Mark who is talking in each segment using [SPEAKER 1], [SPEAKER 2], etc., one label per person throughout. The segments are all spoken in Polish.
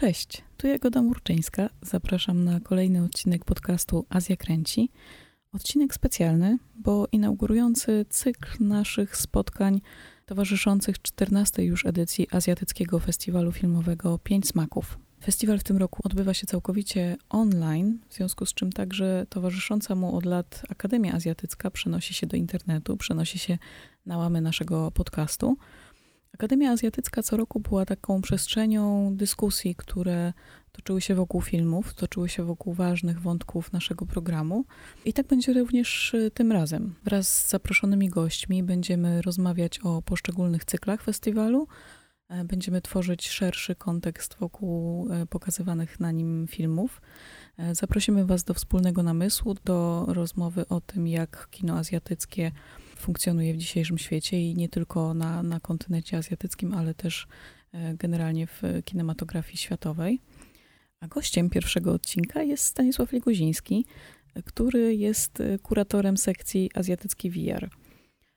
[SPEAKER 1] Cześć, tu Jagoda Murczyńska. Zapraszam na kolejny odcinek podcastu Azja Kręci. Odcinek specjalny, bo inaugurujący cykl naszych spotkań towarzyszących 14 już edycji Azjatyckiego Festiwalu Filmowego Pięć Smaków. Festiwal w tym roku odbywa się całkowicie online, w związku z czym także towarzysząca mu od lat Akademia Azjatycka przenosi się do internetu, przenosi się na łamy naszego podcastu. Akademia Azjatycka co roku była taką przestrzenią dyskusji, które toczyły się wokół filmów, toczyły się wokół ważnych wątków naszego programu. I tak będzie również y, tym razem. Wraz z zaproszonymi gośćmi będziemy rozmawiać o poszczególnych cyklach festiwalu, e, będziemy tworzyć szerszy kontekst wokół e, pokazywanych na nim filmów. E, zaprosimy Was do wspólnego namysłu, do rozmowy o tym, jak kino azjatyckie funkcjonuje w dzisiejszym świecie i nie tylko na, na kontynencie azjatyckim, ale też e, generalnie w kinematografii światowej. A gościem pierwszego odcinka jest Stanisław Leguziński, który jest e, kuratorem sekcji azjatycki VR.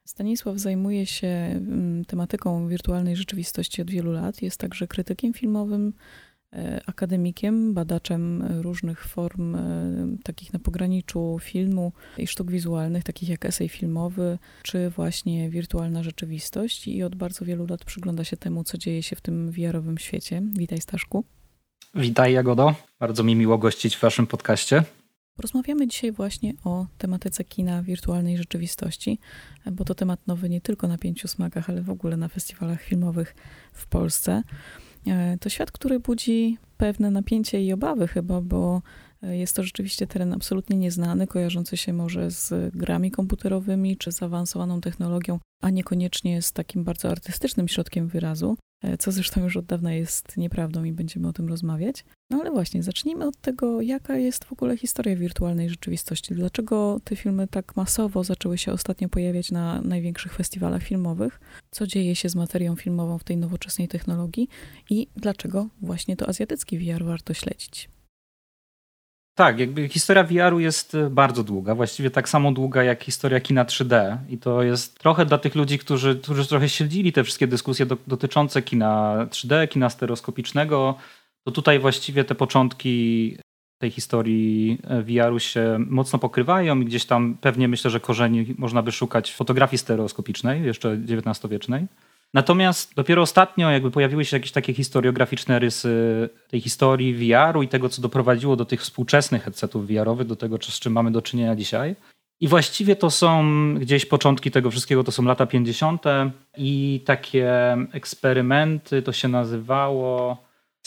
[SPEAKER 1] Stanisław zajmuje się mm, tematyką wirtualnej rzeczywistości od wielu lat. Jest także krytykiem filmowym, akademikiem, badaczem różnych form, e, takich na pograniczu filmu i sztuk wizualnych, takich jak esej filmowy, czy właśnie wirtualna rzeczywistość. I od bardzo wielu lat przygląda się temu, co dzieje się w tym VR-owym świecie. Witaj, Staszku.
[SPEAKER 2] Witaj, Jagodo. Bardzo mi miło gościć w Waszym podcaście.
[SPEAKER 1] Porozmawiamy dzisiaj właśnie o tematyce kina wirtualnej rzeczywistości, bo to temat nowy nie tylko na pięciu smakach, ale w ogóle na festiwalach filmowych w Polsce. E, to świat, który budzi pewne napięcie i obawy chyba, bo jest to rzeczywiście teren absolutnie nieznany, kojarzący się może z grami komputerowymi czy zaawansowaną technologią, a niekoniecznie z takim bardzo artystycznym środkiem wyrazu. E, co zresztą już od dawna jest nieprawdą i będziemy o tym rozmawiać. No ale właśnie, zacznijmy od tego, jaka jest w ogóle historia wirtualnej rzeczywistości. Dlaczego te filmy tak masowo zaczęły się ostatnio pojawiać na największych festiwalach filmowych? Co dzieje się z materią filmową w tej nowoczesnej technologii? I dlaczego właśnie to azjatycki VR warto śledzić?
[SPEAKER 2] Tak, jakby historia VR-u jest e, bardzo długa, właściwie tak samo długa jak historia kina 3D. I to jest trochę dla tych ludzi, którzy, którzy trochę śledzili te wszystkie dyskusje do, dotyczące kina 3D, kina stereoskopicznego. To tutaj właściwie te początki tej historii e, VR-u się mocno pokrywają i gdzieś tam pewnie myślę, że korzeni można by szukać fotografii stereoskopicznej, jeszcze XIX-wiecznej. Natomiast dopiero ostatnio jakby pojawiły się jakieś takie historiograficzne rysy tej historii VR-u i tego, co doprowadziło do tych współczesnych headsetów VR-owych, do tego, z czym mamy do czynienia dzisiaj. I właściwie to są gdzieś początki tego wszystkiego, to są lata 50. i takie eksperymenty, to się nazywało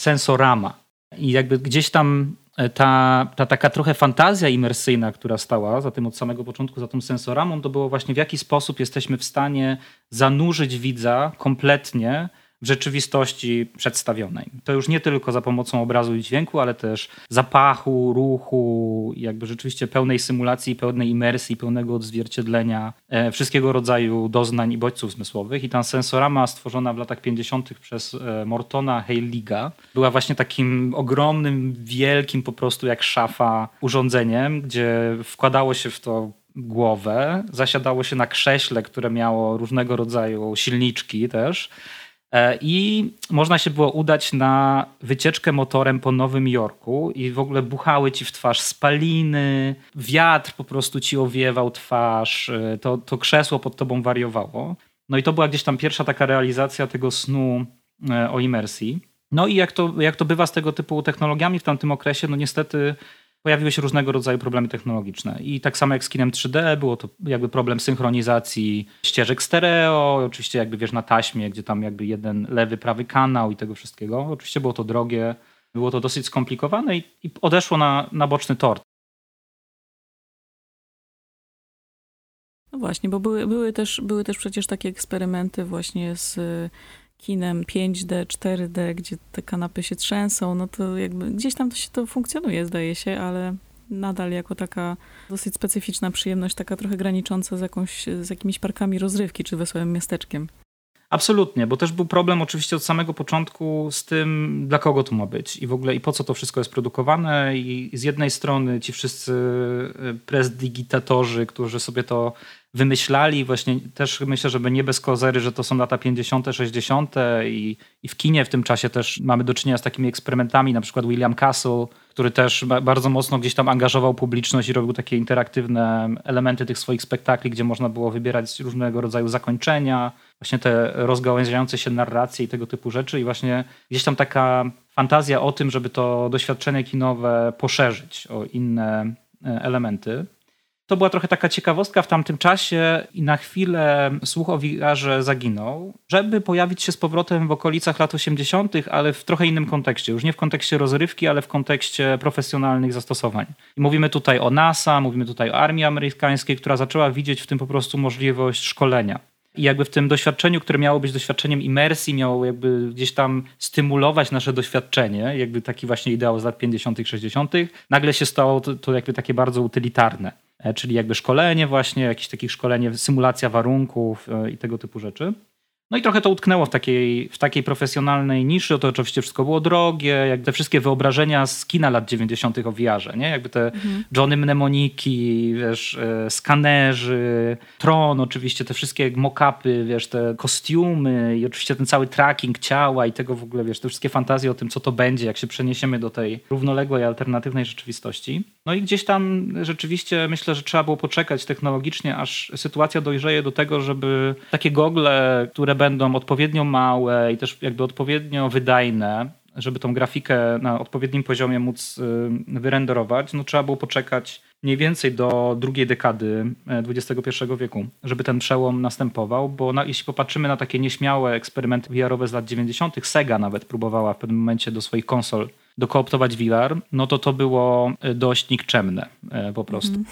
[SPEAKER 2] sensorama. I jakby gdzieś tam ta, ta taka trochę fantazja imersyjna, która stała za tym od samego początku, za tą sensoramą, to było właśnie w jaki sposób jesteśmy w stanie zanurzyć widza kompletnie w rzeczywistości przedstawionej. To już nie tylko za pomocą obrazu i dźwięku, ale też zapachu, ruchu, jakby rzeczywiście pełnej symulacji, pełnej imersji, pełnego odzwierciedlenia e, wszystkiego rodzaju doznań i bodźców zmysłowych. I ta sensorama stworzona w latach 50. przez e, Mortona Heiliga była właśnie takim ogromnym, wielkim po prostu jak szafa urządzeniem, gdzie wkładało się w to głowę, zasiadało się na krześle, które miało różnego rodzaju silniczki też I można się było udać na wycieczkę motorem po Nowym Jorku i w ogóle buchały ci w twarz spaliny, wiatr po prostu ci owiewał twarz, e, to, to krzesło pod tobą wariowało. No i to była gdzieś tam pierwsza taka realizacja tego snu e, o imersji. No i jak to, jak to bywa z tego typu technologiami w tamtym okresie, no niestety pojawiły się różnego rodzaju problemy technologiczne. I tak samo jak z kinem 3D, było to jakby problem synchronizacji ścieżek stereo, oczywiście jakby wiesz na taśmie, gdzie tam jakby jeden lewy, prawy kanał i tego wszystkiego. Oczywiście było to drogie, było to dosyć skomplikowane i, i odeszło na, na boczny tor.
[SPEAKER 1] No właśnie, bo były, były, też, były też przecież takie eksperymenty właśnie z kinem 5D, 4D, gdzie te kanapy się trzęsą, no to jakby gdzieś tam to się to funkcjonuje, zdaje się, ale nadal jako taka dosyć specyficzna przyjemność, taka trochę granicząca z, jakąś, z jakimiś parkami rozrywki czy wesołym miasteczkiem.
[SPEAKER 2] Absolutnie, bo też był problem oczywiście od samego początku z tym, dla kogo to ma być i w ogóle i po co to wszystko jest produkowane. I z jednej strony ci wszyscy e, press digitatorzy, którzy sobie to wymyślali właśnie też myślę, żeby nie bez kozery, że to są lata 50., 60. I, i w kinie w tym czasie też mamy do czynienia z takimi eksperymentami, na przykład William Castle, który też bardzo mocno gdzieś tam angażował publiczność i robił takie interaktywne elementy tych swoich spektakli, gdzie można było wybierać różnego rodzaju zakończenia, właśnie te rozgałęziające się narracje i tego typu rzeczy i właśnie gdzieś tam taka fantazja o tym, żeby to doświadczenie kinowe poszerzyć o inne e, elementy. To była trochę taka ciekawostka w tamtym czasie i na chwilę słuch o VR zaginął, żeby pojawić się z powrotem w okolicach lat 80., ale w trochę innym kontekście. Już nie w kontekście rozrywki, ale w kontekście profesjonalnych zastosowań. I mówimy tutaj o NASA, mówimy tutaj o armii amerykańskiej, która zaczęła widzieć w tym po prostu możliwość szkolenia. I jakby w tym doświadczeniu, które miało być doświadczeniem imersji, miało jakby gdzieś tam stymulować nasze doświadczenie, jakby taki właśnie ideał z lat 50., 60., nagle się stało to, to jakby takie bardzo utylitarne. E, czyli jakby szkolenie właśnie, jakieś takie szkolenie, symulacja warunków e, i tego typu rzeczy. No i trochę to utknęło w takiej, w takiej profesjonalnej niszy. To oczywiście wszystko było drogie, jak te wszystkie wyobrażenia z kina lat 90. o VR-ze, nie? Jakby te mhm. Johnny Mnemoniki, wiesz, e, skanerzy, Tron, oczywiście te wszystkie mock-upy, wiesz, te kostiumy i oczywiście ten cały tracking ciała i tego w ogóle, wiesz, te wszystkie fantazje o tym, co to będzie, jak się przeniesiemy do tej równoległej, alternatywnej rzeczywistości. No i gdzieś tam rzeczywiście myślę, że trzeba było poczekać technologicznie, aż sytuacja dojrzeje do tego, żeby takie gogle, które będą odpowiednio małe i też jakby odpowiednio wydajne, żeby tą grafikę na odpowiednim poziomie móc y, wyrenderować, no trzeba było poczekać mniej więcej do drugiej dekady XXI e, wieku, żeby ten przełom następował, bo na, jeśli popatrzymy na takie nieśmiałe eksperymenty VR-owe z lat 90., Sega nawet próbowała w pewnym momencie do swoich konsol dokooptować VR, no to to było e, dość nikczemne e, po prostu. Mm.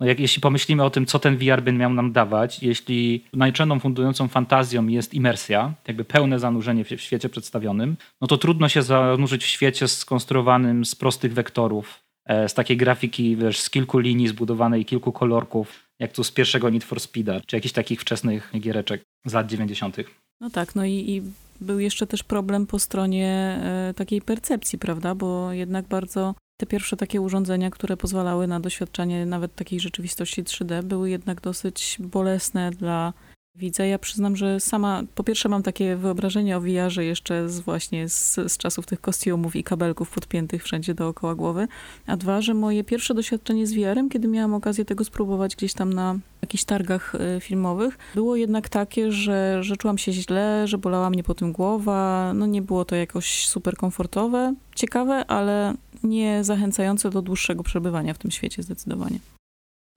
[SPEAKER 2] No jak, jeśli pomyślimy o tym, co ten VR by miał nam dawać, jeśli najczęstszą fundującą fantazją jest imersja, jakby pełne zanurzenie w, w świecie przedstawionym, no to trudno się zanurzyć w świecie skonstruowanym z prostych wektorów, e, z takiej grafiki, wiesz, z kilku linii zbudowanej, kilku kolorków, jak tu z pierwszego Need for Speeda, czy jakichś takich wczesnych giereczek z lat 90.
[SPEAKER 1] No tak, no i, i był jeszcze też problem po stronie e, takiej percepcji, prawda? Bo jednak bardzo te pierwsze takie urządzenia, które pozwalały na doświadczanie nawet takiej rzeczywistości 3D, były jednak dosyć bolesne dla widzę. Ja przyznam, że sama po pierwsze mam takie wyobrażenie o VR-ze jeszcze z właśnie z, z czasów tych kostiumów i kabelków podpiętych wszędzie dookoła głowy, a dwa, że moje pierwsze doświadczenie z VR-em, kiedy miałam okazję tego spróbować gdzieś tam na jakichś targach y, filmowych, było jednak takie, że, że czułam się źle, że bolała mnie po tym głowa, no nie było to jakoś super komfortowe, ciekawe, ale nie zachęcające do dłuższego przebywania w tym świecie zdecydowanie.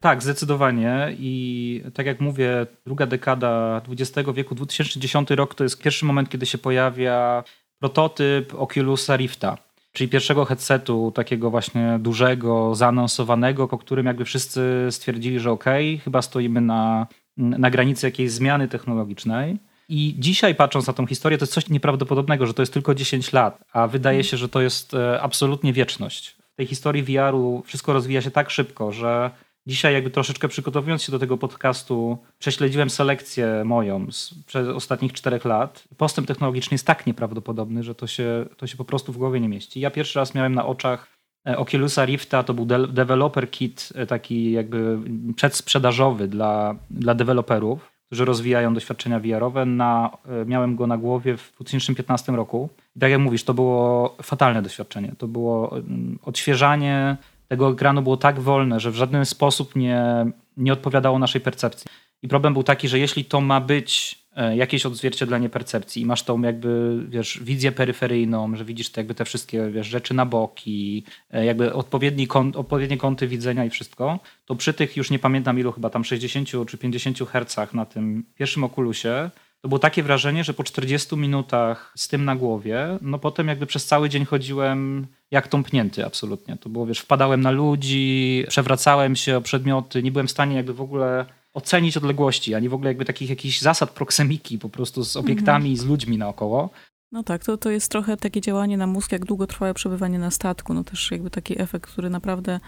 [SPEAKER 2] Tak, zdecydowanie. I tak jak mówię, druga dekada XX wieku, 2010 rok to jest pierwszy moment, kiedy się pojawia prototyp Oculusa Rifta, czyli pierwszego headsetu takiego właśnie dużego, zaanonsowanego, po którym jakby wszyscy stwierdzili, że okej, okay, chyba stoimy na, na granicy jakiejś zmiany technologicznej. I dzisiaj patrząc na tą historię, to jest coś nieprawdopodobnego, że to jest tylko 10 lat, a wydaje się, że to jest e, absolutnie wieczność. W tej historii VR-u wszystko rozwija się tak szybko, że Dzisiaj jakby troszeczkę przygotowując się do tego podcastu, prześledziłem selekcję moją z, przez ostatnich czterech lat. Postęp technologiczny jest tak nieprawdopodobny, że to się, to się po prostu w głowie nie mieści. Ja pierwszy raz miałem na oczach e, Oculusa Rifta, to był de developer kit e, taki jakby przedsprzedażowy dla, dla deweloperów, którzy rozwijają doświadczenia VR-owe. Na, e, miałem go na głowie w 2015 roku. I tak jak mówisz, to było fatalne doświadczenie. To było mm, odświeżanie tego ekranu było tak wolne, że w żaden sposób nie, nie odpowiadało naszej percepcji. I problem był taki, że jeśli to ma być e, jakieś odzwierciedlenie percepcji i masz tą jakby, wiesz, wizję peryferyjną, że widzisz te, jakby te wszystkie, wiesz, rzeczy na boki, e, jakby odpowiedni kąt, odpowiednie kąty widzenia i wszystko, to przy tych już nie pamiętam ilu, chyba tam 60 czy 50 Hz na tym pierwszym okulusie, to było takie wrażenie, że po 40 minutach z tym na głowie, no potem jakby przez cały dzień chodziłem jak tąpnięty absolutnie. To było, wiesz, wpadałem na ludzi, przewracałem się o przedmioty, nie byłem w stanie jakby w ogóle ocenić odległości, ani w ogóle jakby takich jakichś zasad proksemiki po prostu z obiektami i z ludźmi naokoło.
[SPEAKER 1] No tak, to, to jest trochę takie działanie na mózg, jak długotrwałe przebywanie na statku. No też jakby taki efekt, który naprawdę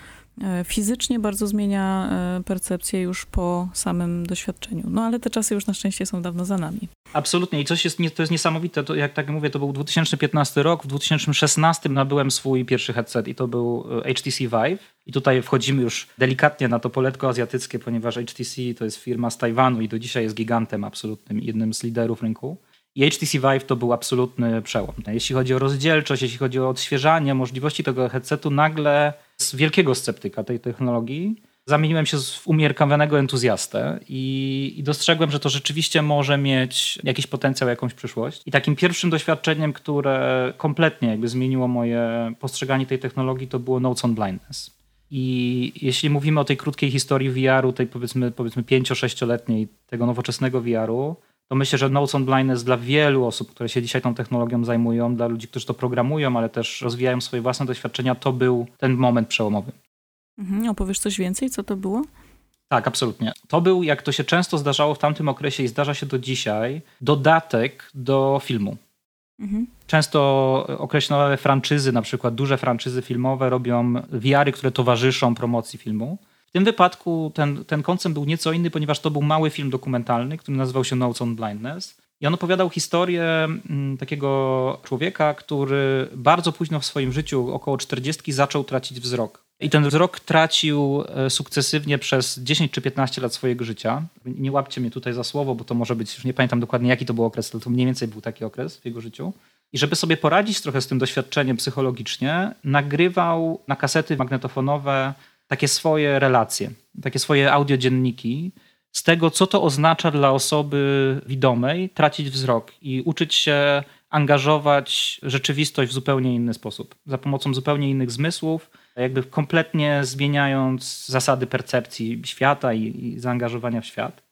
[SPEAKER 1] e, fizycznie bardzo zmienia e, percepcję już po samym doświadczeniu. No ale te czasy już na szczęście są dawno za nami.
[SPEAKER 2] Absolutnie i coś jest, to jest niesamowite, to jak tak mówię, to był 2015 rok, w 2016 nabyłem swój pierwszy headset i to był e, HTC Vive i tutaj wchodzimy już delikatnie na to poletko azjatyckie, ponieważ HTC to jest firma z Tajwanu i do dzisiaj jest gigantem absolutnym, jednym z liderów rynku. I HTC Vive to był absolutny przełom. Jeśli chodzi o rozdzielczość, jeśli chodzi o odświeżanie, możliwości tego headsetu, nagle z wielkiego sceptyka tej technologii zamieniłem się w umiarkowanego entuzjastę i, i, dostrzegłem, że to rzeczywiście może mieć jakiś potencjał, jakąś przyszłość. I takim pierwszym doświadczeniem, które kompletnie jakby zmieniło moje postrzeganie tej technologii, to było Notes on Blindness. I jeśli mówimy o tej krótkiej historii VR-u, tej powiedzmy, powiedzmy 5-6-letniej, tego nowoczesnego VR-u, to myślę, że Notes on Blindness dla wielu osób, które się dzisiaj tą technologią zajmują, dla ludzi, którzy to programują, ale też rozwijają swoje własne doświadczenia, to był ten moment przełomowy.
[SPEAKER 1] Mhm, opowiesz coś więcej, co to było?
[SPEAKER 2] Tak, absolutnie. To był, jak to się często zdarzało w tamtym okresie i zdarza się do dzisiaj, dodatek do filmu. Mhm. Często określone franczyzy, na przykład duże franczyzy filmowe, robią wiary, które towarzyszą promocji filmu. W tym wypadku ten, ten koncept był nieco inny, ponieważ to był mały film dokumentalny, który nazywał się Notes on Blindness. I on opowiadał historię mm, takiego człowieka, który bardzo późno w swoim życiu, około 40, zaczął tracić wzrok. I ten wzrok tracił e, sukcesywnie przez 10 czy 15 lat swojego życia. Nie łapcie mnie tutaj za słowo, bo to może być, już nie pamiętam dokładnie jaki to był okres, ale to mniej więcej był taki okres w jego życiu. I żeby sobie poradzić trochę z tym doświadczeniem psychologicznie, nagrywał na kasety magnetofonowe takie swoje relacje, takie swoje audiodzienniki z tego, co to oznacza dla osoby widomej tracić wzrok i uczyć się angażować rzeczywistość w zupełnie inny sposób, za pomocą zupełnie innych zmysłów, jakby kompletnie zmieniając zasady percepcji świata i, i zaangażowania w świat.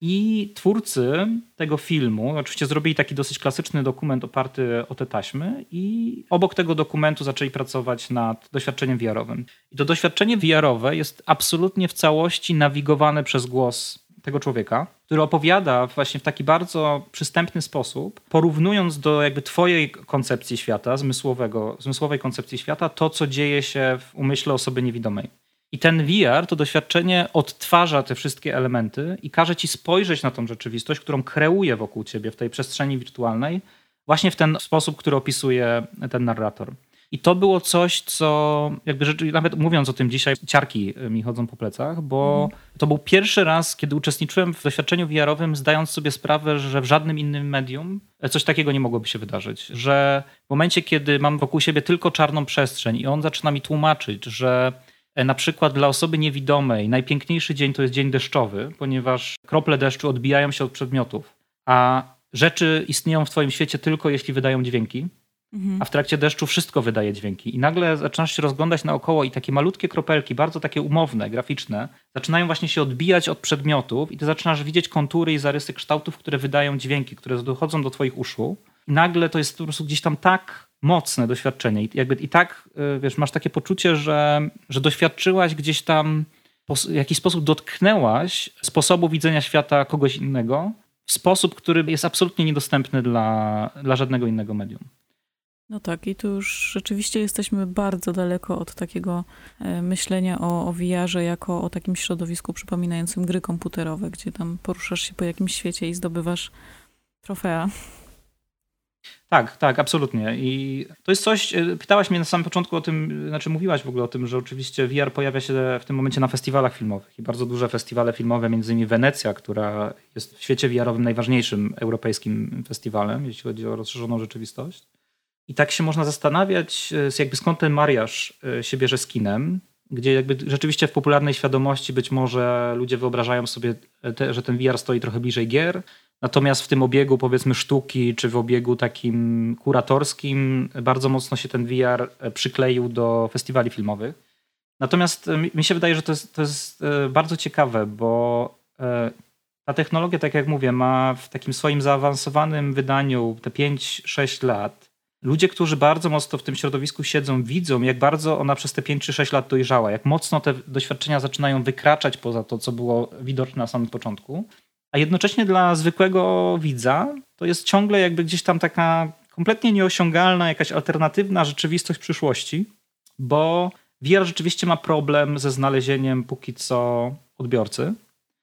[SPEAKER 2] I twórcy tego filmu, oczywiście zrobili taki dosyć klasyczny dokument oparty o te taśmy, i obok tego dokumentu zaczęli pracować nad doświadczeniem VR-owym. I to doświadczenie VR-owe jest absolutnie w całości nawigowane przez głos tego człowieka, który opowiada właśnie w taki bardzo przystępny sposób, porównując do jakby twojej koncepcji świata, zmysłowego, zmysłowej koncepcji świata, to, co dzieje się w umyśle osoby niewidomej. I ten VR, to doświadczenie odtwarza te wszystkie elementy i każe ci spojrzeć na tą rzeczywistość, którą kreuje wokół ciebie w tej przestrzeni wirtualnej, właśnie w ten sposób, który opisuje ten narrator. I to było coś, co jakby rzecz, nawet mówiąc o tym dzisiaj, ciarki mi chodzą po plecach, bo mhm. to był pierwszy raz, kiedy uczestniczyłem w doświadczeniu VR-owym, zdając sobie sprawę, że w żadnym innym medium coś takiego nie mogłoby się wydarzyć. Że w momencie, kiedy mam wokół siebie tylko czarną przestrzeń i on zaczyna mi tłumaczyć, że e, na przykład dla osoby niewidomej najpiękniejszy dzień to jest dzień deszczowy, ponieważ krople deszczu odbijają się od przedmiotów, a rzeczy istnieją w twoim świecie tylko jeśli wydają dźwięki Mhm. A w trakcie deszczu wszystko wydaje dźwięki. I nagle zaczynasz się rozglądać naokoło i takie malutkie kropelki, bardzo takie umowne, graficzne, zaczynają właśnie się odbijać od przedmiotów i ty zaczynasz widzieć kontury i zarysy kształtów, które wydają dźwięki, które dochodzą do twoich uszu. I nagle to jest po prostu gdzieś tam tak mocne doświadczenie. I, jakby, i tak, y, wiesz, masz takie poczucie, że, że doświadczyłaś gdzieś tam, w jakiś sposób dotknęłaś sposobu widzenia świata kogoś innego w sposób, który jest absolutnie niedostępny dla, dla żadnego innego medium.
[SPEAKER 1] No tak, i tu już rzeczywiście jesteśmy bardzo daleko od takiego e, myślenia o, o VR-ze jako o takim środowisku przypominającym gry komputerowe, gdzie tam poruszasz się po jakimś świecie i zdobywasz trofea.
[SPEAKER 2] Tak, tak, absolutnie. I to jest coś, e, pytałaś mnie na samym początku o tym, znaczy mówiłaś w ogóle o tym, że oczywiście VR pojawia się w tym momencie na festiwalach filmowych i bardzo duże festiwale filmowe, między innymi Wenecja, która jest w świecie VR-owym najważniejszym europejskim festiwalem, jeśli chodzi o rozszerzoną rzeczywistość. I tak się można zastanawiać, e, jakby skąd ten mariaż e, się bierze z kinem, gdzie jakby rzeczywiście w popularnej świadomości być może ludzie wyobrażają sobie, te, że ten VR stoi trochę bliżej gier, natomiast w tym obiegu powiedzmy sztuki, czy w obiegu takim kuratorskim bardzo mocno się ten VR przykleił do festiwali filmowych. Natomiast mi się wydaje, że to jest, to jest bardzo ciekawe, bo ta technologia, tak jak mówię, ma w takim swoim zaawansowanym wydaniu te 5-6 lat Ludzie, którzy bardzo mocno w tym środowisku siedzą, widzą, jak bardzo ona przez te 5 czy 6 lat dojrzała, jak mocno te doświadczenia zaczynają wykraczać poza to, co było widoczne na samym początku. A jednocześnie dla zwykłego widza to jest ciągle jakby gdzieś tam taka kompletnie nieosiągalna, jakaś alternatywna rzeczywistość przyszłości, bo VR rzeczywiście ma problem ze znalezieniem póki co odbiorcy.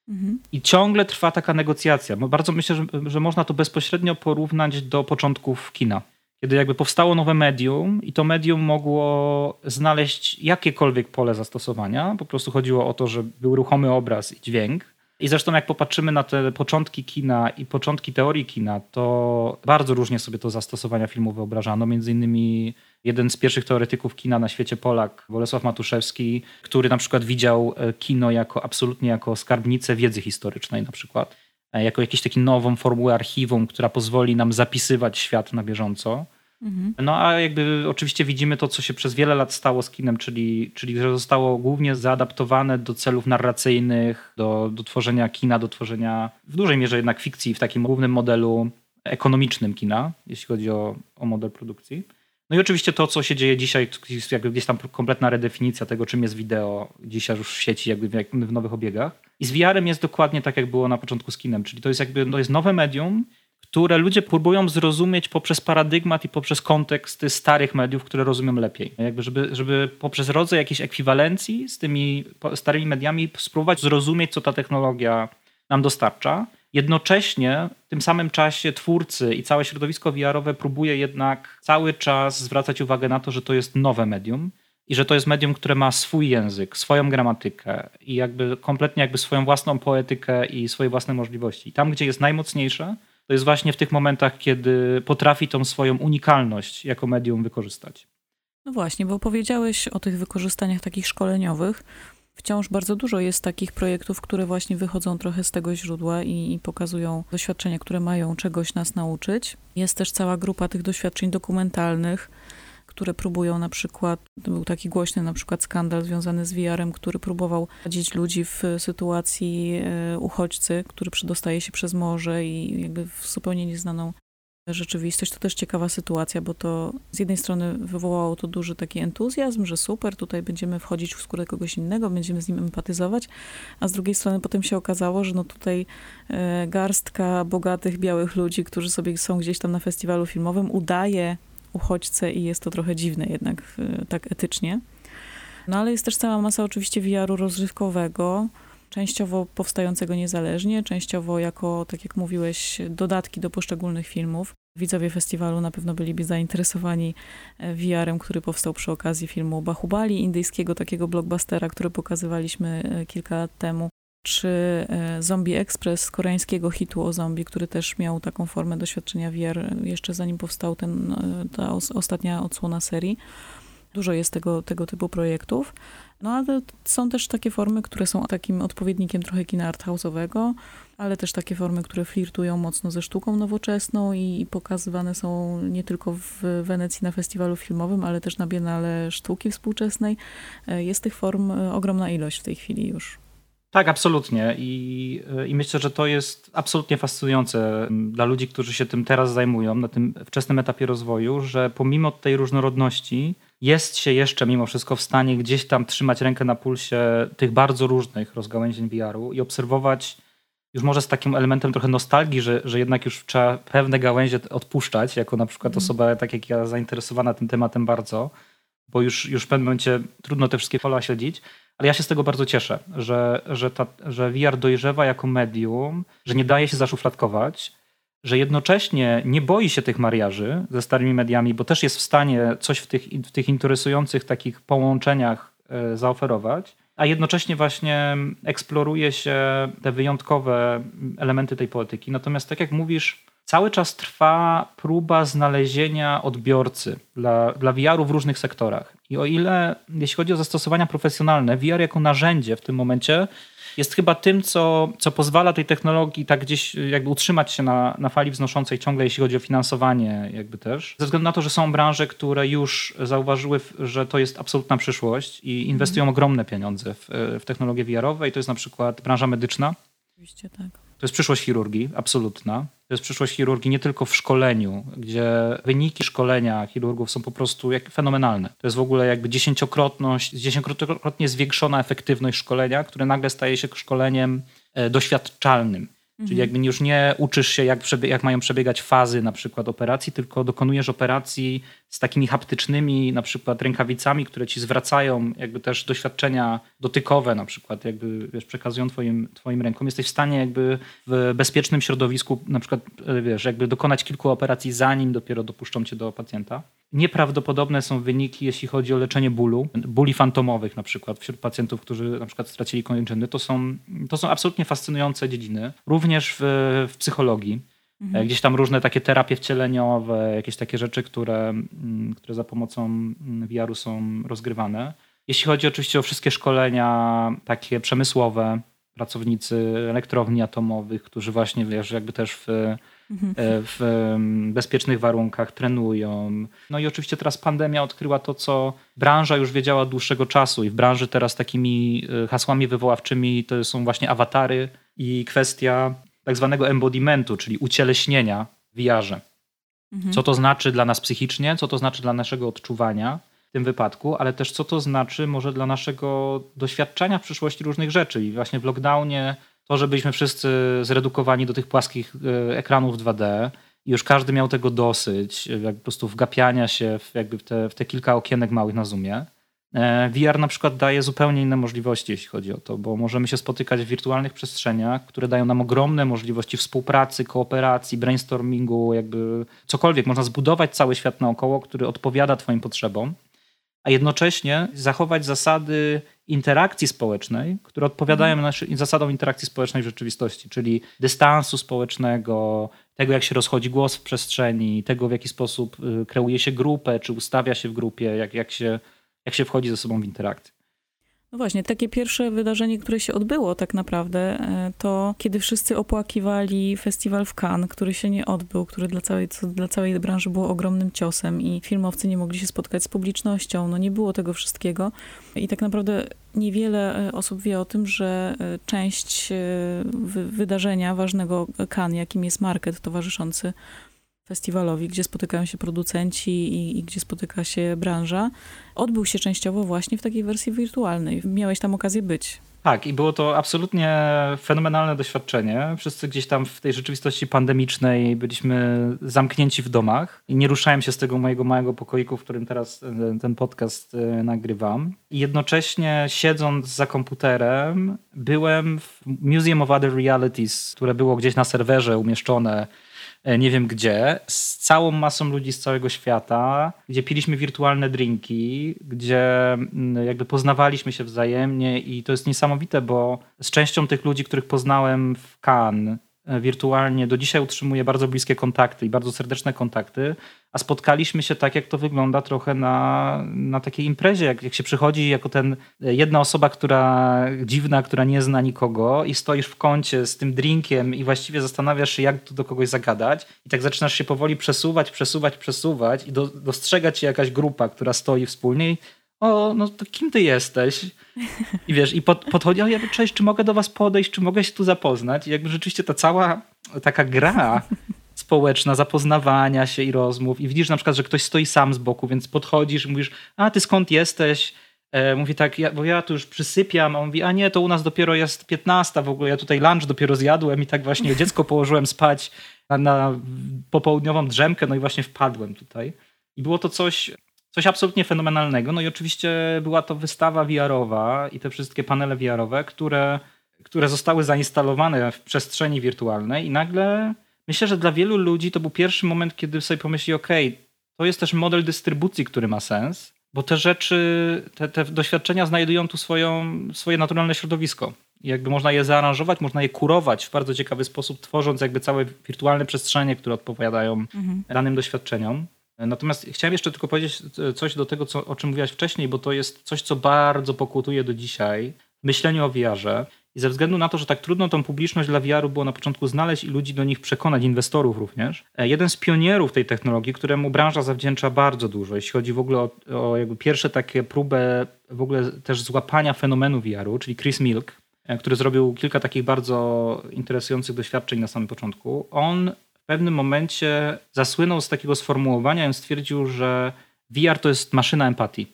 [SPEAKER 2] Mhm. I ciągle trwa taka negocjacja. Bardzo myślę, że, że można to bezpośrednio porównać do początków kina kiedy jakby powstało nowe medium i to medium mogło znaleźć jakiekolwiek pole zastosowania. Po prostu chodziło o to, że był ruchomy obraz i dźwięk. I zresztą jak popatrzymy na te początki kina i początki teorii kina, to bardzo różnie sobie to zastosowania filmu wyobrażano. Między innymi jeden z pierwszych teoretyków kina na świecie, Polak, Bolesław Matuszewski, który na przykład widział e, kino jako absolutnie jako skarbnicę wiedzy historycznej na przykład. E, jako jakąś taką nową formułę archiwum, która pozwoli nam zapisywać świat na bieżąco. Mhm. No a jakby oczywiście widzimy to, co się przez wiele lat stało z kinem, czyli, czyli że zostało głównie zaadaptowane do celów narracyjnych, do, do tworzenia kina, do tworzenia w dużej mierze jednak fikcji w takim głównym modelu ekonomicznym kina, jeśli chodzi o, o model produkcji. No i oczywiście to, co się dzieje dzisiaj, jest jakby gdzieś tam kompletna redefinicja tego, czym jest wideo dzisiaj już w sieci, jakby w, w nowych obiegach. I z VR-em jest dokładnie tak, jak było na początku z kinem, czyli to jest jakby to jest nowe medium, które ludzie próbują zrozumieć poprzez paradygmat i poprzez kontekst starych mediów, które rozumią lepiej. Jakby żeby, żeby poprzez rodzaj jakiejś ekwiwalencji z tymi starymi mediami spróbować zrozumieć, co ta technologia nam dostarcza. Jednocześnie w tym samym czasie twórcy i całe środowisko VR-owe próbuje jednak cały czas zwracać uwagę na to, że to jest nowe medium i że to jest medium, które ma swój język, swoją gramatykę i jakby kompletnie jakby swoją własną poetykę i swoje własne możliwości. I tam, gdzie jest najmocniejsze, to jest właśnie w tych momentach, kiedy potrafi tą swoją unikalność jako medium wykorzystać.
[SPEAKER 1] No właśnie, bo powiedziałeś o tych wykorzystaniach takich szkoleniowych. Wciąż bardzo dużo jest takich projektów, które właśnie wychodzą trochę z tego źródła i, i, pokazują doświadczenia, które mają czegoś nas nauczyć. Jest też cała grupa tych doświadczeń dokumentalnych, które próbują na przykład, był taki głośny na przykład skandal związany z VR-em, który próbował radzić ludzi w sytuacji e, uchodźcy, który przedostaje się przez morze i jakby w zupełnie nieznaną rzeczywistość. To też ciekawa sytuacja, bo to z jednej strony wywołało to duży taki entuzjazm, że super, tutaj będziemy wchodzić w skórę kogoś innego, będziemy z nim empatyzować, a z drugiej strony potem się okazało, że no tutaj e, garstka bogatych białych ludzi, którzy sobie są gdzieś tam na festiwalu filmowym, udaje uchodźcę i jest to trochę dziwne jednak e, tak etycznie. No ale jest też cała masa oczywiście VR-u rozrywkowego, częściowo powstającego niezależnie, częściowo jako, tak jak mówiłeś, dodatki do poszczególnych filmów. Widzowie festiwalu na pewno byliby zainteresowani e, VR-em, który powstał przy okazji filmu Bahubali, indyjskiego takiego blockbustera, który pokazywaliśmy e, kilka lat temu czy e, Zombie Express koreańskiego hitu o zombie, który też miał taką formę doświadczenia VR jeszcze zanim powstał ten, e, ta ostatnia odsłona serii. Dużo jest tego, tego typu projektów. No ale są też takie formy, które są takim odpowiednikiem trochę kina arthouse'owego, ale też takie formy, które flirtują mocno ze sztuką nowoczesną i, i pokazywane są nie tylko w Wenecji na festiwalu filmowym, ale też na Biennale Sztuki Współczesnej. E, jest tych form ogromna ilość w tej chwili już.
[SPEAKER 2] Tak, absolutnie. I, I myślę, że to jest absolutnie fascynujące dla ludzi, którzy się tym teraz zajmują, na tym wczesnym etapie rozwoju, że pomimo tej różnorodności jest się jeszcze mimo wszystko w stanie gdzieś tam trzymać rękę na pulsie tych bardzo różnych rozgałęzień VR-u i obserwować już może z takim elementem trochę nostalgii, że, że jednak już trzeba pewne gałęzie odpuszczać, jako na przykład mm. osoba tak jak ja zainteresowana tym tematem bardzo, bo już, już w pewnym momencie trudno te wszystkie pola śledzić ale ja się z tego bardzo cieszę, że, że, ta, że VR dojrzewa jako medium, że nie daje się zaszufladkować, że jednocześnie nie boi się tych mariaży ze starymi mediami, bo też jest w stanie coś w tych, w tych interesujących takich połączeniach e, zaoferować, a jednocześnie właśnie eksploruje się te wyjątkowe elementy tej poetyki. Natomiast tak jak mówisz, cały czas trwa próba znalezienia odbiorcy dla, dla VR-u w różnych sektorach. I o ile, jeśli chodzi o zastosowania profesjonalne, VR jako narzędzie w tym momencie jest chyba tym, co, co pozwala tej technologii tak gdzieś jakby utrzymać się na, na fali wznoszącej ciągle, jeśli chodzi o finansowanie jakby też. Ze względu na to, że są branże, które już zauważyły, że to jest absolutna przyszłość i inwestują mm. ogromne pieniądze w, w technologie VR-owe i to jest na przykład branża medyczna.
[SPEAKER 1] Oczywiście tak.
[SPEAKER 2] To jest przyszłość chirurgii, absolutna. To jest przyszłość chirurgii nie tylko w szkoleniu, gdzie wyniki szkolenia chirurgów są po prostu jak fenomenalne. To jest w ogóle jakby dziesięciokrotność, dziesięciokrotnie zwiększona efektywność szkolenia, które nagle staje się szkoleniem e, Czyli mhm. jakby już nie uczysz się, jak, jak mają przebiegać fazy na przykład operacji, tylko dokonujesz operacji z takimi haptycznymi na przykład rękawicami, które ci zwracają jakby też doświadczenia dotykowe na przykład, jakby wiesz, przekazują twoim, twoim rękom. Jesteś w stanie jakby w bezpiecznym środowisku na przykład, e, wiesz, jakby dokonać kilku operacji zanim dopiero dopuszczą cię do pacjenta. Nieprawdopodobne są wyniki, jeśli chodzi o leczenie bólu, bóli fantomowych na przykład wśród pacjentów, którzy na przykład stracili kończyny. To są, to są absolutnie fascynujące dziedziny. Również w, w psychologii. Mhm. Gdzieś tam różne takie terapie wcieleniowe, jakieś takie rzeczy, które, mm, które za pomocą mm, VR-u są rozgrywane. Jeśli chodzi oczywiście o wszystkie szkolenia takie przemysłowe, pracownicy elektrowni atomowych, którzy właśnie wiesz, jakby też w, w bezpiecznych warunkach trenują. No i oczywiście teraz pandemia odkryła to, co branża już wiedziała od dłuższego czasu i w branży teraz takimi e, hasłami wywoławczymi to są właśnie awatary i kwestia tak zwanego embodimentu, czyli ucieleśnienia w VR-ze. Mhm. Co to znaczy dla nas psychicznie, co to znaczy dla naszego odczuwania w tym wypadku, ale też co to znaczy może dla naszego doświadczenia w przyszłości różnych rzeczy. I właśnie w lockdownie to, że byliśmy wszyscy zredukowani do tych płaskich e, ekranów 2D i już każdy miał tego dosyć, jak po prostu wgapiania się w, jakby w, te, w te kilka okienek małych na Zoomie, E, VR na przykład daje zupełnie inne możliwości, jeśli chodzi o to, bo możemy się spotykać w wirtualnych przestrzeniach, które dają nam ogromne możliwości współpracy, kooperacji, brainstormingu, jakby cokolwiek. Można zbudować cały świat naokoło, który odpowiada Twoim potrzebom, a jednocześnie zachować zasady interakcji społecznej, które odpowiadają mhm. naszym zasadom interakcji społecznej w rzeczywistości, czyli dystansu społecznego, tego jak się rozchodzi głos w przestrzeni, tego w jaki sposób y, kreuje się grupę, czy ustawia się w grupie, jak, jak się jak się wchodzi ze sobą w interakcję.
[SPEAKER 1] No właśnie, takie pierwsze wydarzenie, które się odbyło tak naprawdę, e, to kiedy wszyscy opłakiwali festiwal w Cannes, który się nie odbył, który dla całej, dla całej branży było ogromnym ciosem i filmowcy nie mogli się spotkać z publicznością, no nie było tego wszystkiego. I tak naprawdę niewiele e, osób wie o tym, że e, część wydarzenia ważnego Cannes, jakim jest market towarzyszący festiwalowi, gdzie spotykają się producenci i, i, gdzie spotyka się branża, odbył się częściowo właśnie w takiej wersji wirtualnej. Miałeś tam okazję być.
[SPEAKER 2] Tak, i było to absolutnie fenomenalne doświadczenie. Wszyscy gdzieś tam w tej rzeczywistości pandemicznej byliśmy zamknięci w domach i nie ruszałem się z tego mojego małego pokoiku, w którym teraz e, ten podcast e, nagrywam. I jednocześnie siedząc za komputerem, byłem w Museum of Other Realities, które było gdzieś na serwerze umieszczone nie wiem gdzie, z całą masą ludzi z całego świata, gdzie piliśmy wirtualne drinki, gdzie mm, jakby poznawaliśmy się wzajemnie i to jest niesamowite, bo z częścią tych ludzi, których poznałem w Cannes, E, wirtualnie. Do dzisiaj utrzymuję bardzo bliskie kontakty i bardzo serdeczne kontakty, a spotkaliśmy się tak, jak to wygląda trochę na, na takiej imprezie, jak, jak się przychodzi jako ten e, jedna osoba, która dziwna, która nie zna nikogo i stoisz w kącie z tym drinkiem i właściwie zastanawiasz się, jak tu do kogoś zagadać i tak zaczynasz się powoli przesuwać, przesuwać, przesuwać i do, dostrzega jakaś grupa, która stoi wspólnie o, no to kim ty jesteś? I wiesz, i pod, podchodzi, o ja cześć, czy mogę do was podejść, czy mogę się tu zapoznać? I jakby rzeczywiście ta cała taka gra społeczna, zapoznawania się i rozmów i widzisz na przykład, że ktoś stoi sam z boku, więc podchodzisz i mówisz, a ty skąd jesteś? E, mówi tak, ja, bo ja tu już przysypiam, a on mówi, a nie, to u nas dopiero jest 15 w ogóle, ja tutaj lunch dopiero zjadłem i tak właśnie dziecko położyłem spać na, na popołudniową drzemkę, no i właśnie wpadłem tutaj. I było to coś coś absolutnie fenomenalnego. No i oczywiście była to wystawa VR-owa i te wszystkie panele VR-owe, które, które zostały zainstalowane w przestrzeni wirtualnej i nagle myślę, że dla wielu ludzi to był pierwszy moment, kiedy sobie pomyśli, ok, to jest też model dystrybucji, który ma sens, bo te rzeczy, te, te doświadczenia znajdują tu swoją, swoje naturalne środowisko. I jakby można je zaaranżować, można je kurować w bardzo ciekawy sposób, tworząc jakby całe wirtualne przestrzenie, które odpowiadają mhm. danym doświadczeniom. Natomiast chciałem jeszcze tylko powiedzieć coś do tego, co, o czym mówiłaś wcześniej, bo to jest coś, co bardzo pokutuje do dzisiaj w myśleniu o VR-ze. I ze względu na to, że tak trudno tą publiczność dla VR-u było na początku znaleźć i ludzi do nich przekonać, inwestorów również, e, jeden z pionierów tej technologii, któremu branża zawdzięcza bardzo dużo, jeśli chodzi w ogóle o, o jakby pierwsze takie próbę w ogóle też złapania fenomenu VR-u, czyli Chris Milk, e, który zrobił kilka takich bardzo interesujących doświadczeń na samym początku. On pewnym momencie zasłynął z takiego sformułowania i stwierdził, że VR to jest maszyna empatii.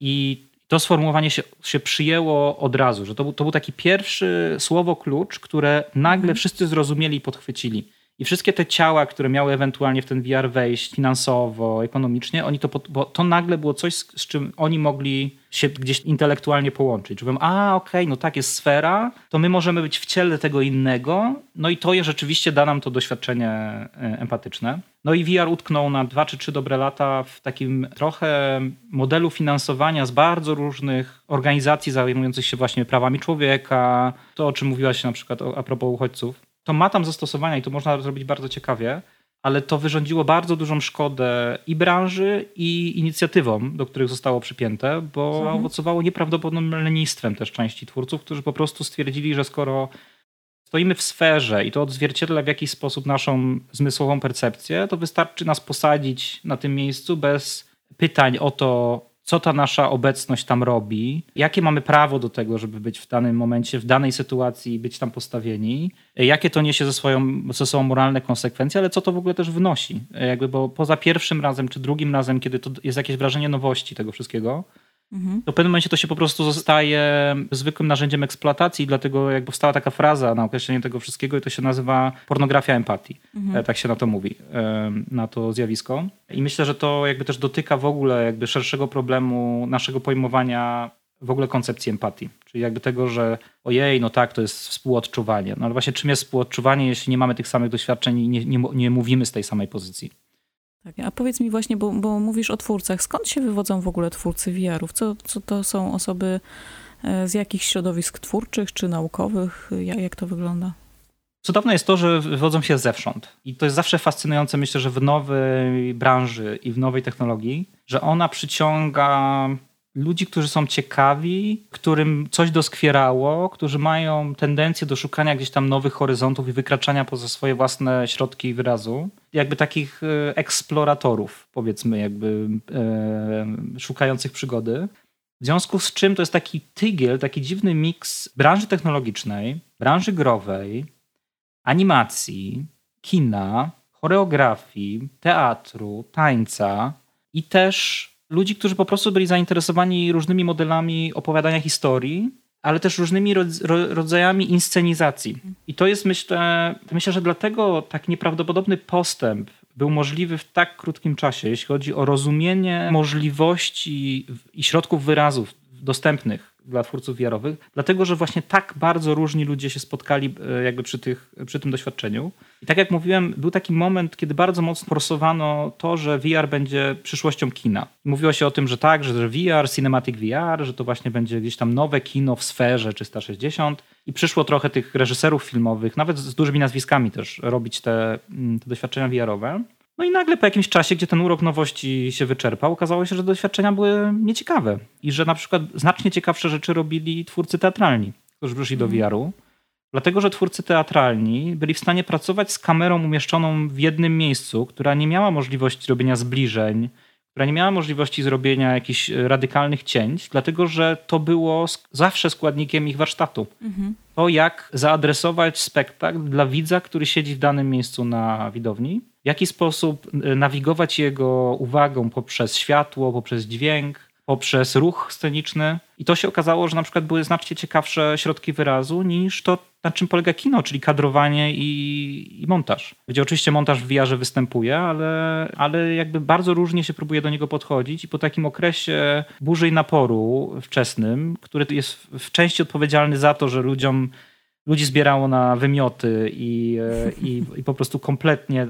[SPEAKER 2] I to sformułowanie się, się przyjęło od razu, że to był, to był taki pierwszy słowo klucz, które nagle mhm. wszyscy zrozumieli i podchwycili. I wszystkie te ciała, które miały ewentualnie w ten VR wejść finansowo, ekonomicznie, oni to, bo to nagle było coś, z, z czym oni mogli się gdzieś intelektualnie połączyć. Że mówią, a okej, okay, no tak, jest sfera, to my możemy być w ciele tego innego, no i to je rzeczywiście da nam to doświadczenie e, empatyczne. No i VR utknął na dwa czy trzy dobre lata w takim trochę modelu finansowania z bardzo różnych organizacji zajmujących się właśnie prawami człowieka, to o czym mówiłaś na przykład a propos uchodźców to ma tam zastosowania i to można zrobić bardzo ciekawie, ale to wyrządziło bardzo dużą szkodę i branży, i inicjatywom, do których zostało przypięte, bo mhm. owocowało nieprawdopodobnym lenistwem też części twórców, którzy po prostu stwierdzili, że skoro stoimy w sferze i to odzwierciedla w jakiś sposób naszą zmysłową percepcję, to wystarczy nas posadzić na tym miejscu bez pytań o to, co ta nasza obecność tam robi, jakie mamy prawo do tego, żeby być w danym momencie, w danej sytuacji i być tam postawieni, jakie to niesie ze, swoją, ze sobą moralne konsekwencje, ale co to w ogóle też wnosi. Jakby, bo poza pierwszym razem czy drugim razem, kiedy to jest jakieś wrażenie nowości tego wszystkiego, Mhm. To w pewnym momencie to się po prostu zostaje zwykłym narzędziem eksploatacji, dlatego jak powstała taka fraza na określenie tego wszystkiego i to się nazywa pornografia empatii. Mhm. E, tak się na to mówi, e, na to zjawisko. I myślę, że to jakby też dotyka w ogóle jakby szerszego problemu naszego pojmowania w ogóle koncepcji empatii. Czyli jakby tego, że ojej, no tak, to jest współodczuwanie. No ale właśnie czym jest współodczuwanie, jeśli nie mamy tych samych doświadczeń i nie, nie, nie mówimy z tej samej pozycji?
[SPEAKER 1] A powiedz mi właśnie, bo, bo mówisz o twórcach, skąd się wywodzą w ogóle twórcy VR-ów? Co, co to są osoby e, z jakich środowisk twórczych czy naukowych? Jak, jak to wygląda?
[SPEAKER 2] Cudowne jest to, że wywodzą się zewsząd. I to jest zawsze fascynujące, myślę, że w nowej branży i w nowej technologii, że ona przyciąga ludzi, którzy są ciekawi, którym coś doskwierało, którzy mają tendencję do szukania gdzieś tam nowych horyzontów i wykraczania poza swoje własne środki wyrazu. Jakby takich e, eksploratorów, powiedzmy, jakby e, szukających przygody. W związku z czym to jest taki tygiel, taki dziwny miks branży technologicznej, branży growej, animacji, kina, choreografii, teatru, tańca i też ludzi, którzy po prostu byli zainteresowani różnymi modelami opowiadania historii, ale też różnymi rodzajami inscenizacji. I to jest, myślę, myślę, że dlatego tak nieprawdopodobny postęp był możliwy w tak krótkim czasie, jeśli chodzi o rozumienie możliwości i środków wyrazów dostępnych dla twórców wiarowych, dlatego że właśnie tak bardzo różni ludzie się spotkali e, jakby przy, tych, przy tym doświadczeniu. I tak jak mówiłem, był taki moment, kiedy bardzo mocno forsowano to, że VR będzie przyszłością kina. Mówiło się o tym, że tak, że VR, Cinematic VR, że to właśnie będzie gdzieś tam nowe kino w sferze 360 i przyszło trochę tych reżyserów filmowych, nawet z dużymi nazwiskami też, robić te, mm, te doświadczenia VR-owe. No i nagle po jakimś czasie, gdzie ten urok nowości się wyczerpał, okazało się, że doświadczenia były nieciekawe i że na przykład znacznie ciekawsze rzeczy robili twórcy teatralni, którzy przyszli do mhm. VR-u. Dlatego, że twórcy teatralni byli w stanie pracować z kamerą umieszczoną w jednym miejscu, która nie miała możliwości robienia zbliżeń, która nie miała możliwości zrobienia jakichś radykalnych cięć, dlatego że to było zawsze składnikiem ich warsztatu. Mhm. To, jak zaadresować spektakl dla widza, który siedzi w danym miejscu na widowni w jaki sposób y, nawigować jego uwagą poprzez światło, poprzez dźwięk, poprzez ruch sceniczny. I to się okazało, że na przykład były znacznie ciekawsze środki wyrazu niż to, na czym polega kino, czyli kadrowanie i, i montaż. Gdzie oczywiście montaż w VR występuje, ale, ale jakby bardzo różnie się próbuje do niego podchodzić i po takim okresie burzy i naporu wczesnym, który jest w części odpowiedzialny za to, że ludziom ludzi zbierało na wymioty i, e, i, i, po prostu kompletnie e,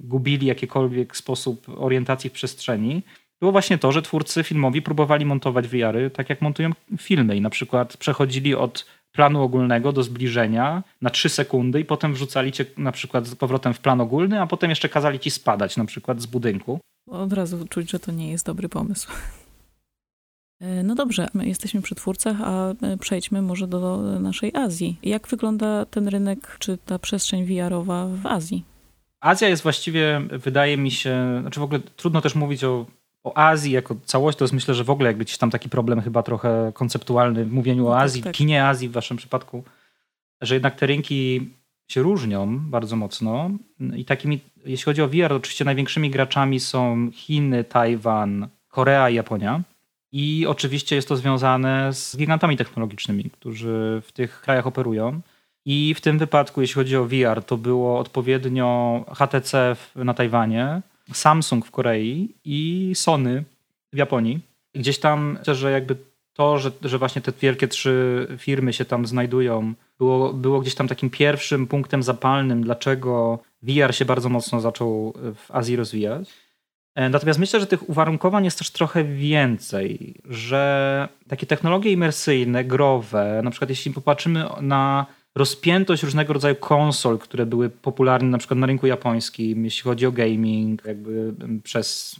[SPEAKER 2] gubili jakikolwiek sposób orientacji w przestrzeni, było właśnie to, że twórcy filmowi próbowali montować VR-y tak jak montują filmy i na przykład przechodzili od planu ogólnego do zbliżenia na 3 sekundy i potem wrzucali cię na przykład z powrotem w plan ogólny, a potem jeszcze kazali ci spadać na przykład z budynku.
[SPEAKER 1] Od razu czuć, że to nie jest dobry pomysł. E, no dobrze, my jesteśmy przy twórcach, a e, przejdźmy może do naszej Azji. Jak wygląda ten rynek, czy ta przestrzeń VR-owa w Azji?
[SPEAKER 2] Azja jest właściwie, wydaje mi się, znaczy w ogóle trudno też mówić o, o Azji jako całość, to jest myślę, że w ogóle jakby gdzieś tam taki problem chyba trochę konceptualny w mówieniu o no tak, Azji, tak. kinie Azji w waszym przypadku, że jednak te rynki się różnią bardzo mocno i takimi, jeśli chodzi o VR, oczywiście największymi graczami są Chiny, Tajwan, Korea i Japonia. I oczywiście jest to związane z gigantami technologicznymi, którzy w tych krajach operują. I w tym wypadku, jeśli chodzi o VR, to było odpowiednio HTC na Tajwanie, Samsung w Korei i Sony w Japonii. Gdzieś tam, że jakby to, że, że właśnie te wielkie trzy firmy się tam znajdują, było, było gdzieś tam takim pierwszym punktem zapalnym, dlaczego VR się bardzo mocno zaczął w Azji rozwijać. E, natomiast myślę, że tych uwarunkowań jest też trochę więcej, że takie technologie imersyjne, growe, na przykład jeśli popatrzymy na rozpiętość różnego rodzaju konsol, które były popularne na przykład na rynku japońskim, jeśli chodzi o gaming, jakby przez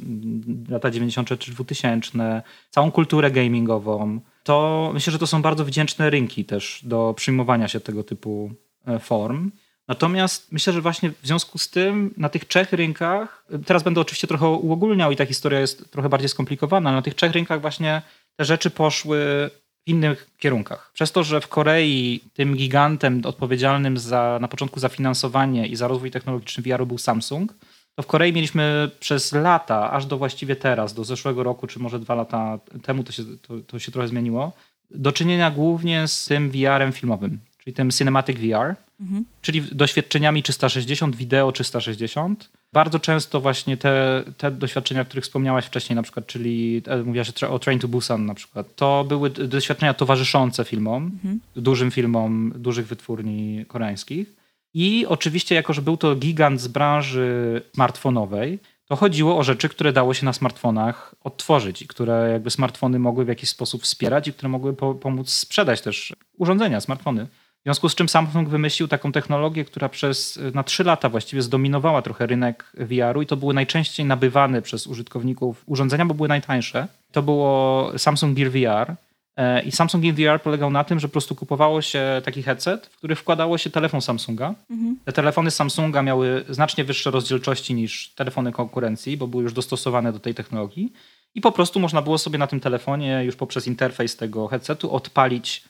[SPEAKER 2] lata 90. czy 2000, całą kulturę gamingową, to myślę, że to są bardzo wdzięczne rynki też do przyjmowania się tego typu e, form. Natomiast myślę, że właśnie w związku z tym na tych trzech rynkach, teraz będę oczywiście trochę uogólniał i ta historia jest trochę bardziej skomplikowana, na tych trzech rynkach właśnie te rzeczy poszły w innych kierunkach. Przez to, że w Korei tym gigantem odpowiedzialnym za, na początku za finansowanie i za rozwój technologiczny VR był Samsung, to w Korei mieliśmy przez lata, aż do właściwie teraz, do zeszłego roku, czy może dwa lata temu to się, to, to się trochę zmieniło, do czynienia głównie z tym VR-em filmowym, czyli tym Cinematic VR, mhm. czyli doświadczeniami 360, wideo 360. Bardzo często właśnie te, te doświadczenia, o których wspomniałaś wcześniej, na przykład, czyli e, mówiłaś o Train to Busan na przykład, to były doświadczenia towarzyszące filmom, mhm. dużym filmom, dużych wytwórni koreańskich. I oczywiście, jako że był to gigant z branży smartfonowej, to chodziło o rzeczy, które dało się na smartfonach odtworzyć i które jakby smartfony mogły w jakiś sposób wspierać i które mogły po pomóc sprzedać też urządzenia, smartfony. W związku z czym Samsung wymyślił taką technologię, która przez na trzy lata właściwie zdominowała trochę rynek VR-u i to były najczęściej nabywane przez użytkowników urządzenia, bo były najtańsze. To było Samsung Gear VR. E, I Samsung Gear VR polegał na tym, że po prostu kupowało się taki headset, w który wkładało się telefon Samsunga. Mhm. Te telefony Samsunga miały znacznie wyższe rozdzielczości niż telefony konkurencji, bo były już dostosowane do tej technologii. I po prostu można było sobie na tym telefonie już poprzez interfejs tego headsetu odpalić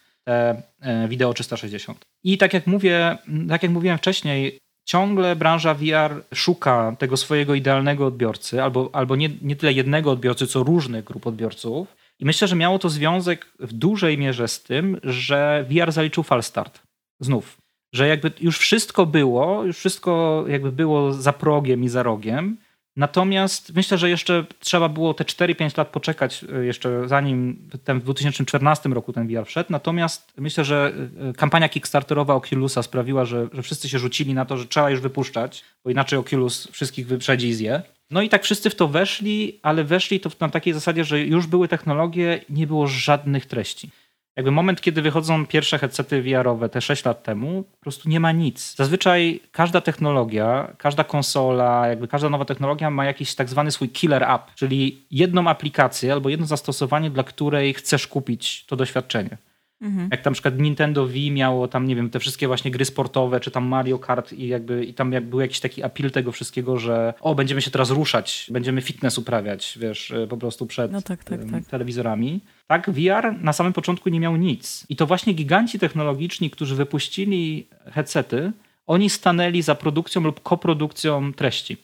[SPEAKER 2] wideo 360. I tak jak mówię, tak jak mówiłem wcześniej, ciągle branża VR szuka tego swojego idealnego odbiorcy, albo, albo nie, nie tyle jednego odbiorcy, co różnych grup odbiorców. I myślę, że miało to związek w dużej mierze z tym, że VR zaliczył falstart. Znów. Że jakby już wszystko było, już wszystko jakby było za progiem i za rogiem, Natomiast myślę, że jeszcze trzeba było te 4-5 lat poczekać, e, jeszcze zanim ten w 2014 roku ten VR wszedł. Natomiast myślę, że e, kampania Kickstarterowa Oculusa sprawiła, że, że wszyscy się rzucili na to, że trzeba już wypuszczać, bo inaczej Oculus wszystkich wyprzedzi i zje. No i tak wszyscy w to weszli, ale weszli to na takiej zasadzie, że już były technologie, nie było żadnych treści jakby moment, kiedy wychodzą pierwsze headsety VR-owe, te 6 lat temu, po prostu nie ma nic. Zazwyczaj każda technologia, każda konsola, jakby każda nowa technologia ma jakiś tak zwany swój killer app, czyli jedną aplikację albo jedno zastosowanie, dla której chcesz kupić to doświadczenie. Mhm. Jak tam na przykład Nintendo Wii miało tam, nie wiem, te wszystkie właśnie gry sportowe, czy tam Mario Kart i jakby i tam jak był jakiś taki apil tego wszystkiego, że o, będziemy się teraz ruszać, będziemy fitness uprawiać, wiesz, e, po prostu przed no tak, tak, tak. telewizorami. Tak, VR na samym początku nie miał nic. I to właśnie giganci technologiczni, którzy wypuścili headsety, oni stanęli za produkcją lub koprodukcją treści.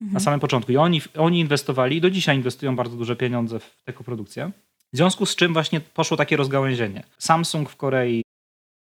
[SPEAKER 2] Mhm. Na samym początku. I oni, oni inwestowali, do dzisiaj inwestują bardzo duże pieniądze w tę koprodukcję. W związku z czym właśnie poszło takie rozgałęzienie. Samsung w Korei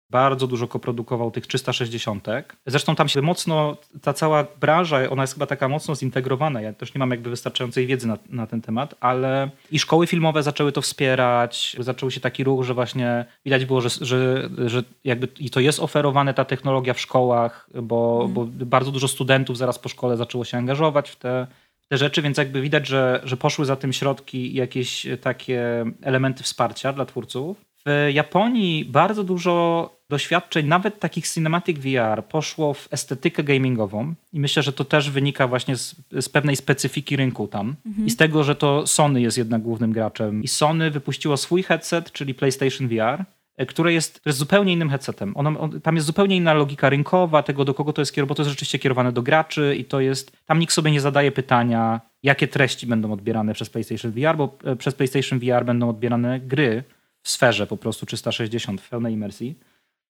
[SPEAKER 2] bardzo dużo koprodukował tych 360. Zresztą tam się mocno, ta cała branża, ona jest chyba taka mocno zintegrowana. Ja też nie mam jakby wystarczającej wiedzy na, na ten temat, ale i szkoły filmowe zaczęły to wspierać. Zaczął się taki ruch, że właśnie widać było, że, że, że jakby i to jest oferowane ta technologia w szkołach, bo, mm. bo bardzo dużo studentów zaraz po szkole zaczęło się angażować w te te rzeczy, więc jakby widać, że, że poszły za tym środki i jakieś takie elementy wsparcia dla twórców. W Japonii bardzo dużo doświadczeń, nawet takich cinematic VR, poszło w estetykę gamingową i myślę, że to też wynika właśnie z, z pewnej specyfiki rynku tam mhm. i z tego, że to Sony jest jednak głównym graczem. I Sony wypuściło swój headset, czyli PlayStation VR, E, które jest, jest zupełnie innym headsetem. Ono, on, tam jest zupełnie inna logika rynkowa tego, do kogo to jest kierowane, bo to jest rzeczywiście kierowane do graczy i to jest, tam nikt sobie nie zadaje pytania, jakie treści będą odbierane przez PlayStation VR, bo e, przez PlayStation VR będą odbierane gry w sferze po prostu 360 w pełnej imersji.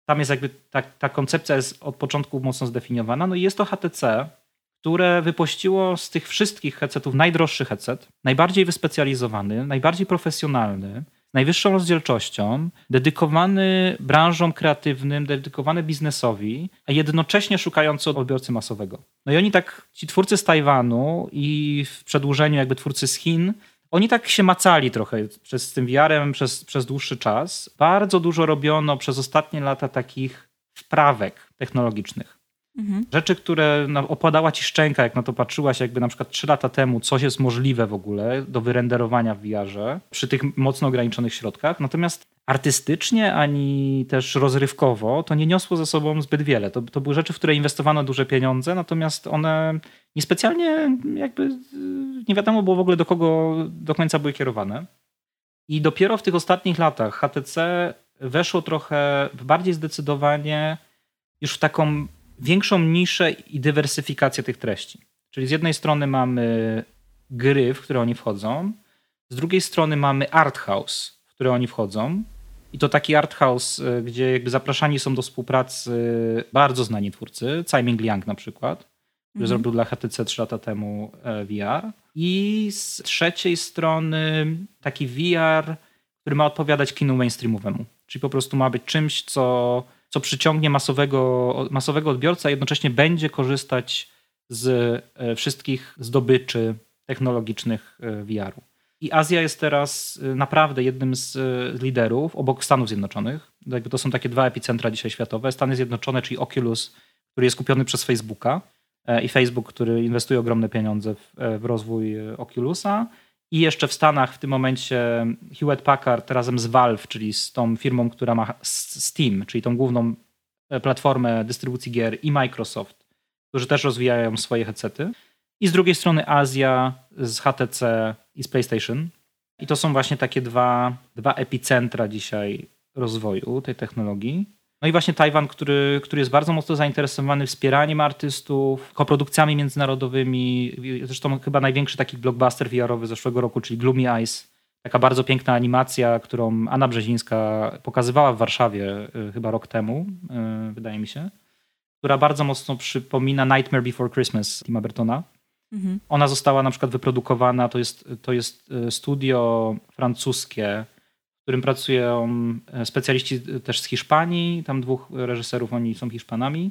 [SPEAKER 2] Tam jest jakby ta, ta koncepcja jest od początku mocno zdefiniowana. No i jest to HTC, które wypuściło z tych wszystkich headsetów najdroższy headset, najbardziej wyspecjalizowany, najbardziej profesjonalny, najwyższą rozdzielczością, dedykowany branżom kreatywnym, dedykowany biznesowi, a jednocześnie szukający odbiorcy masowego. No i oni tak, ci twórcy z Tajwanu i w przedłużeniu jakby twórcy z Chin, oni tak się macali trochę przez tym VR-em przez, przez dłuższy czas. Bardzo dużo robiono przez ostatnie lata takich wprawek technologicznych. Mhm. Rzeczy, które opadała ci szczęka, jak na to patrzyłaś, jakby na przykład trzy lata temu, coś jest możliwe w ogóle do wyrenderowania w VR-ze przy tych mocno ograniczonych środkach. Natomiast artystycznie ani też rozrywkowo to nie niosło ze sobą zbyt wiele. To, to były rzeczy, w które inwestowano duże pieniądze, natomiast one niespecjalnie jakby nie wiadomo było w ogóle do kogo do końca były kierowane. I dopiero w tych ostatnich latach HTC weszło trochę bardziej zdecydowanie już w taką większą niszę i dywersyfikację tych treści. Czyli z jednej strony mamy gry, w które oni wchodzą, z drugiej strony mamy art house, w które oni wchodzą. I to taki art house, y, gdzie jakby zapraszani są do współpracy bardzo znani twórcy, Tsai Ming Liang na przykład, który mhm. zrobił dla HTC 3 lata temu e, VR. I z trzeciej strony taki VR, który ma odpowiadać kinu mainstreamowemu. Czyli po prostu ma być czymś, co co przyciągnie masowego, masowego odbiorcę, a jednocześnie będzie korzystać z e, wszystkich zdobyczy technologicznych e, VR-u. I Azja jest teraz e, naprawdę jednym z liderów obok Stanów Zjednoczonych. To są takie dwa epicentra dzisiaj światowe. Stany Zjednoczone, czyli Oculus, który jest kupiony przez Facebooka i Facebook, który inwestuje ogromne pieniądze w rozwój Oculusa i jeszcze w Stanach w tym momencie Hewlett Packard razem z Valve, czyli z tą firmą, która ma Steam, czyli tą główną e, platformę dystrybucji gier i Microsoft, którzy też rozwijają swoje headsety. I z drugiej strony Azja z HTC i z PlayStation. I to są właśnie takie dwa, dwa epicentra dzisiaj rozwoju tej technologii. No i właśnie Tajwan, który, który jest bardzo mocno zainteresowany wspieraniem artystów, koprodukcjami międzynarodowymi. Zresztą chyba największy taki blockbuster VR-owy zeszłego roku, czyli Gloomy Eyes. Taka bardzo piękna animacja, którą Anna Brzezińska pokazywała w Warszawie y, chyba rok temu, y, wydaje mi się, która bardzo mocno przypomina Nightmare Before Christmas Tima Bertona. Mhm. Ona została na przykład wyprodukowana, to jest, to jest y, studio francuskie, w którym pracują e, specjaliści też z Hiszpanii, tam dwóch reżyserów, oni są Hiszpanami.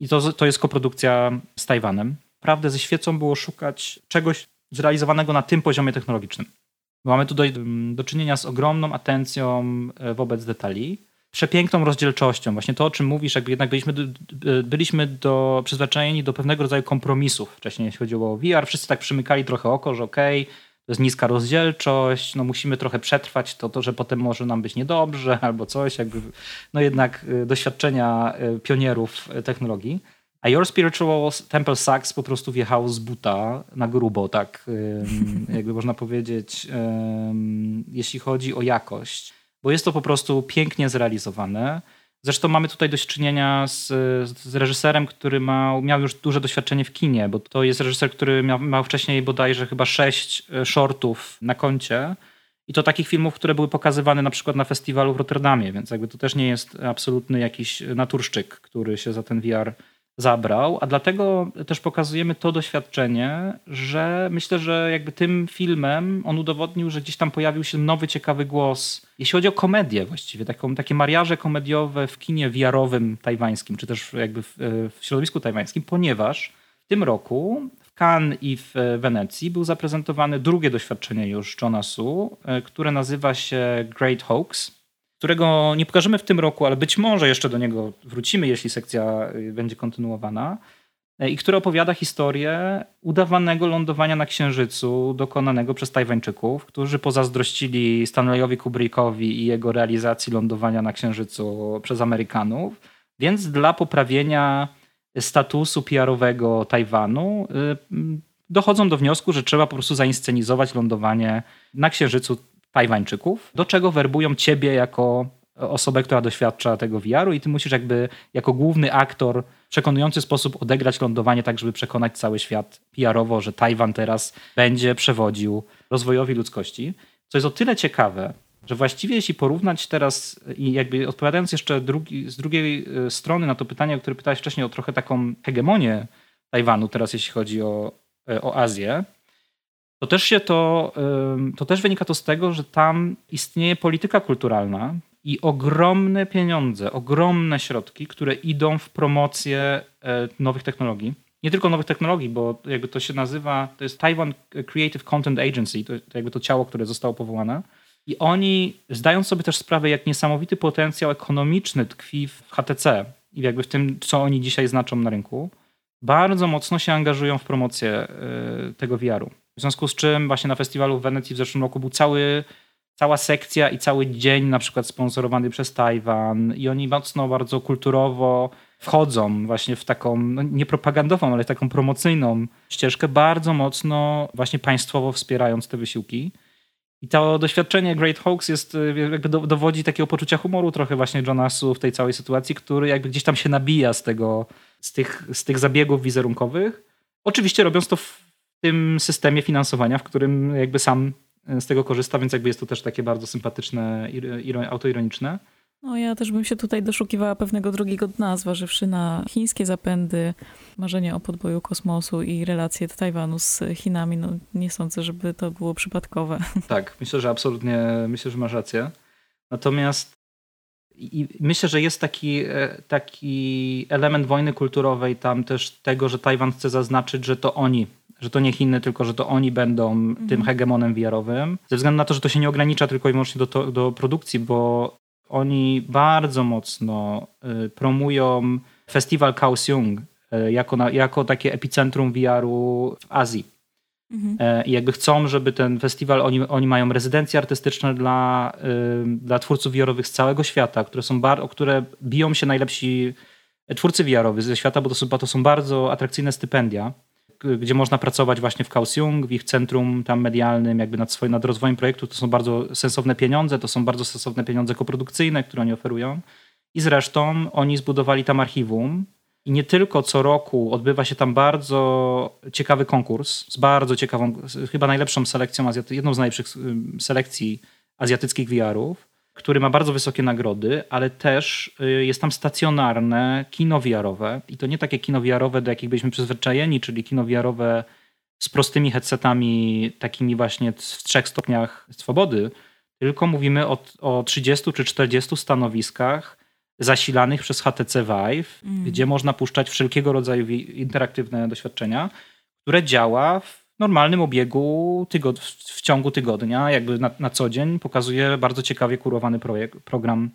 [SPEAKER 2] I to, to jest koprodukcja z Tajwanem. Prawdę ze świecą było szukać czegoś zrealizowanego na tym poziomie technologicznym. Mamy tu do, do czynienia z ogromną atencją e, wobec detali, przepiękną rozdzielczością. Właśnie to, o czym mówisz, jakby jednak byliśmy, byliśmy do, przyzwyczajeni do pewnego rodzaju kompromisów wcześniej, jeśli chodziło o VR. Wszyscy tak przymykali trochę oko, że okej, okay, to jest niska rozdzielczość, no musimy trochę przetrwać to, to, że potem może nam być niedobrze albo coś, jakby, no jednak y, doświadczenia y, pionierów y, technologii. A Your Spiritual Temple Sax po prostu wjechał z buta na grubo, tak jakby można powiedzieć, jeśli chodzi o jakość. Bo jest to po prostu pięknie zrealizowane. Zresztą mamy tutaj do czynienia z, z reżyserem, który ma, miał już duże doświadczenie w kinie, bo to jest reżyser, który miał, miał wcześniej bodajże chyba sześć e, shortów na koncie. I to takich filmów, które były pokazywane na przykład na festiwalu w Rotterdamie, więc jakby to też nie jest absolutny jakiś naturszczyk, który się za ten VR zabrał, a dlatego też pokazujemy to doświadczenie, że myślę, że jakby tym filmem on udowodnił, że gdzieś tam pojawił się nowy, ciekawy głos, jeśli chodzi o komedię właściwie, taką, takie mariaże komediowe w kinie wiarowym tajwańskim, czy też jakby w, w środowisku tajwańskim, ponieważ w tym roku w Cannes i w Wenecji był zaprezentowane drugie doświadczenie już Johna Su, e, które nazywa się Great Hoax którego nie pokażemy w tym roku, ale być może jeszcze do niego wrócimy, jeśli sekcja y, będzie kontynuowana, e, i który opowiada historię udawanego lądowania na Księżycu dokonanego przez Tajwańczyków, którzy pozazdrościli Stanleyowi Kubrickowi i jego realizacji lądowania na Księżycu przez Amerykanów. Więc dla poprawienia statusu PR-owego Tajwanu y, dochodzą do wniosku, że trzeba po prostu zainscenizować lądowanie na Księżycu Tajwańczyków, do czego werbują ciebie jako osobę, która doświadcza tego VR-u i ty musisz jakby jako główny aktor w przekonujący sposób odegrać lądowanie tak, żeby przekonać cały świat PR-owo, że Tajwan teraz będzie przewodził rozwojowi ludzkości. Co jest o tyle ciekawe, że właściwie jeśli porównać teraz i jakby odpowiadając jeszcze drugi, z drugiej e, strony na to pytanie, o które pytałeś wcześniej o trochę taką hegemonię Tajwanu teraz, jeśli chodzi o, o Azję, to też się to, to też wynika to z tego, że tam istnieje polityka kulturalna i ogromne pieniądze, ogromne środki, które idą w promocję e, nowych technologii. Nie tylko nowych technologii, bo jakby to się nazywa, to jest Taiwan Creative Content Agency, to, jakby to ciało, które zostało powołane. I oni zdają sobie też sprawę, jak niesamowity potencjał ekonomiczny tkwi w HTC i jakby w tym, co oni dzisiaj znaczą na rynku, bardzo mocno się angażują w promocję e, tego VR-u. W związku z czym właśnie na festiwalu w Wenecji w zeszłym roku był cały, cała sekcja i cały dzień na przykład sponsorowany przez Tajwan i oni mocno, bardzo kulturowo wchodzą właśnie w taką, no nie propagandową, ale taką promocyjną ścieżkę, bardzo mocno właśnie państwowo wspierając te wysiłki. I to doświadczenie Great Hoax jest, y, jakby dowodzi takiego poczucia humoru trochę właśnie Jonasu w tej całej sytuacji, który jakby gdzieś tam się nabija z tego, z tych, z tych zabiegów wizerunkowych. Oczywiście robiąc to tym systemie finansowania, w którym jakby sam y, z tego korzysta, więc jakby jest to też takie bardzo sympatyczne, autoironiczne.
[SPEAKER 1] No ja też bym się tutaj doszukiwała pewnego drugiego dna, zważywszy na chińskie zapędy, marzenie o podboju kosmosu i relacje Tajwanu z Chinami. No nie sądzę, żeby to było przypadkowe.
[SPEAKER 2] Tak, myślę, że absolutnie, myślę, że masz rację. Natomiast i myślę, że jest taki, e, taki element wojny kulturowej tam też tego, że Tajwan chce zaznaczyć, że to oni, że to nie Chiny, tylko że to oni będą mhm. tym hegemonem VR-owym. Ze względu na to, że to się nie ogranicza tylko i wyłącznie do, do produkcji, bo oni bardzo mocno y, promują festiwal Kaohsiung y, jako, na, jako takie epicentrum VR-u w Azji. Mhm. E, I jakby chcą, żeby ten festiwal, oni, oni mają rezydencje artystyczne dla, y, dla twórców VR-owych z całego świata, które są bar, o które biją się najlepsi twórcy VR-owych ze świata, bo to są, bo to są bardzo atrakcyjne stypendia gdzie można pracować właśnie w Kaohsiung, w ich centrum tam medialnym, jakby nad, swoim, nad rozwojem projektu. To są bardzo sensowne pieniądze, to są bardzo sensowne pieniądze koprodukcyjne, które oni oferują. I zresztą oni zbudowali tam archiwum. I nie tylko co roku odbywa się tam bardzo ciekawy konkurs z bardzo ciekawą, chyba najlepszą selekcją, jedną z najlepszych selekcji azjatyckich VR-ów który ma bardzo wysokie nagrody, ale też y, jest tam stacjonarne kino VR-owe i to nie takie kino VR-owe, do jakich byliśmy przyzwyczajeni, czyli kino VR-owe z prostymi headsetami, takimi właśnie w trzech stopniach swobody, tylko mówimy o, o 30 czy 40 stanowiskach zasilanych przez HTC Vive, mm. gdzie można puszczać wszelkiego rodzaju interaktywne doświadczenia, które działa w normalnym obiegu tygod w ciągu tygodnia, jakby na, na co dzień, pokazuje bardzo ciekawie kurowany projekt, program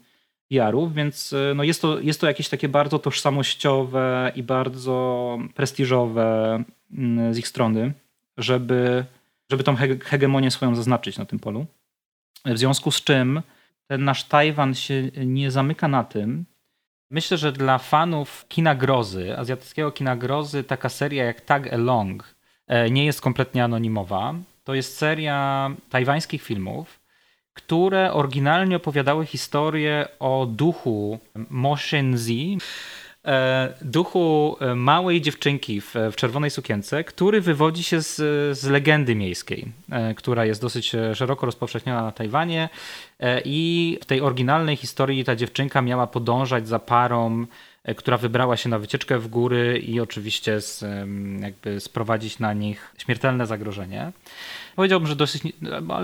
[SPEAKER 2] VR-ów, więc e, no jest, to, jest to jakieś takie bardzo tożsamościowe i bardzo prestiżowe mm, z ich strony, żeby, żeby tą hegemonię swoją zaznaczyć na tym polu. W związku z czym ten nasz Tajwan się nie zamyka na tym. Myślę, że dla fanów kina grozy, azjatyckiego kina grozy, taka seria jak Tag Along E, nie jest kompletnie anonimowa. To jest seria tajwańskich filmów, które oryginalnie opowiadały historię o duchu Mo Shenzi, e, duchu e, małej dziewczynki w, w, czerwonej sukience, który wywodzi się z, z legendy miejskiej, która jest dosyć szeroko rozpowszechniona na Tajwanie. I w tej oryginalnej historii ta dziewczynka miała podążać za parą E, która wybrała się na wycieczkę w góry i oczywiście z, jakby sprowadzić na nich śmiertelne zagrożenie. Powiedziałbym, że dosyć,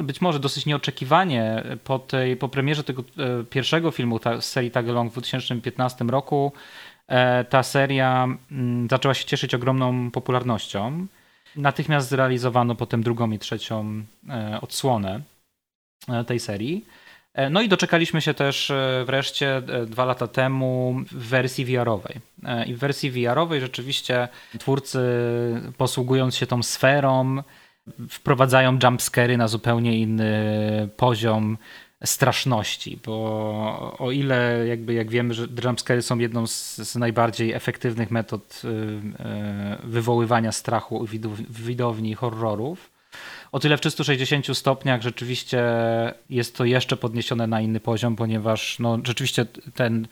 [SPEAKER 2] być może dosyć nieoczekiwanie po, tej, po premierze tego e, pierwszego filmu z serii Tagalong w 2015 roku e, ta seria mm, zaczęła się cieszyć ogromną popularnością. Natychmiast zrealizowano potem drugą i trzecią odsłonę tej serii. E, no i doczekaliśmy się też e, wreszcie e, dwa lata temu w wersji VR-owej. I w wersji VR-owej rzeczywiście twórcy, posługując się tą sferą, wprowadzają jumpscary na zupełnie inny poziom straszności, bo o ile jakby jak wiemy, że jumpscary są jedną z, z najbardziej efektywnych metod wywoływania strachu w widowni horrorów, o tyle w 360 stopniach rzeczywiście jest to jeszcze podniesione na inny poziom, ponieważ no, rzeczywiście ten,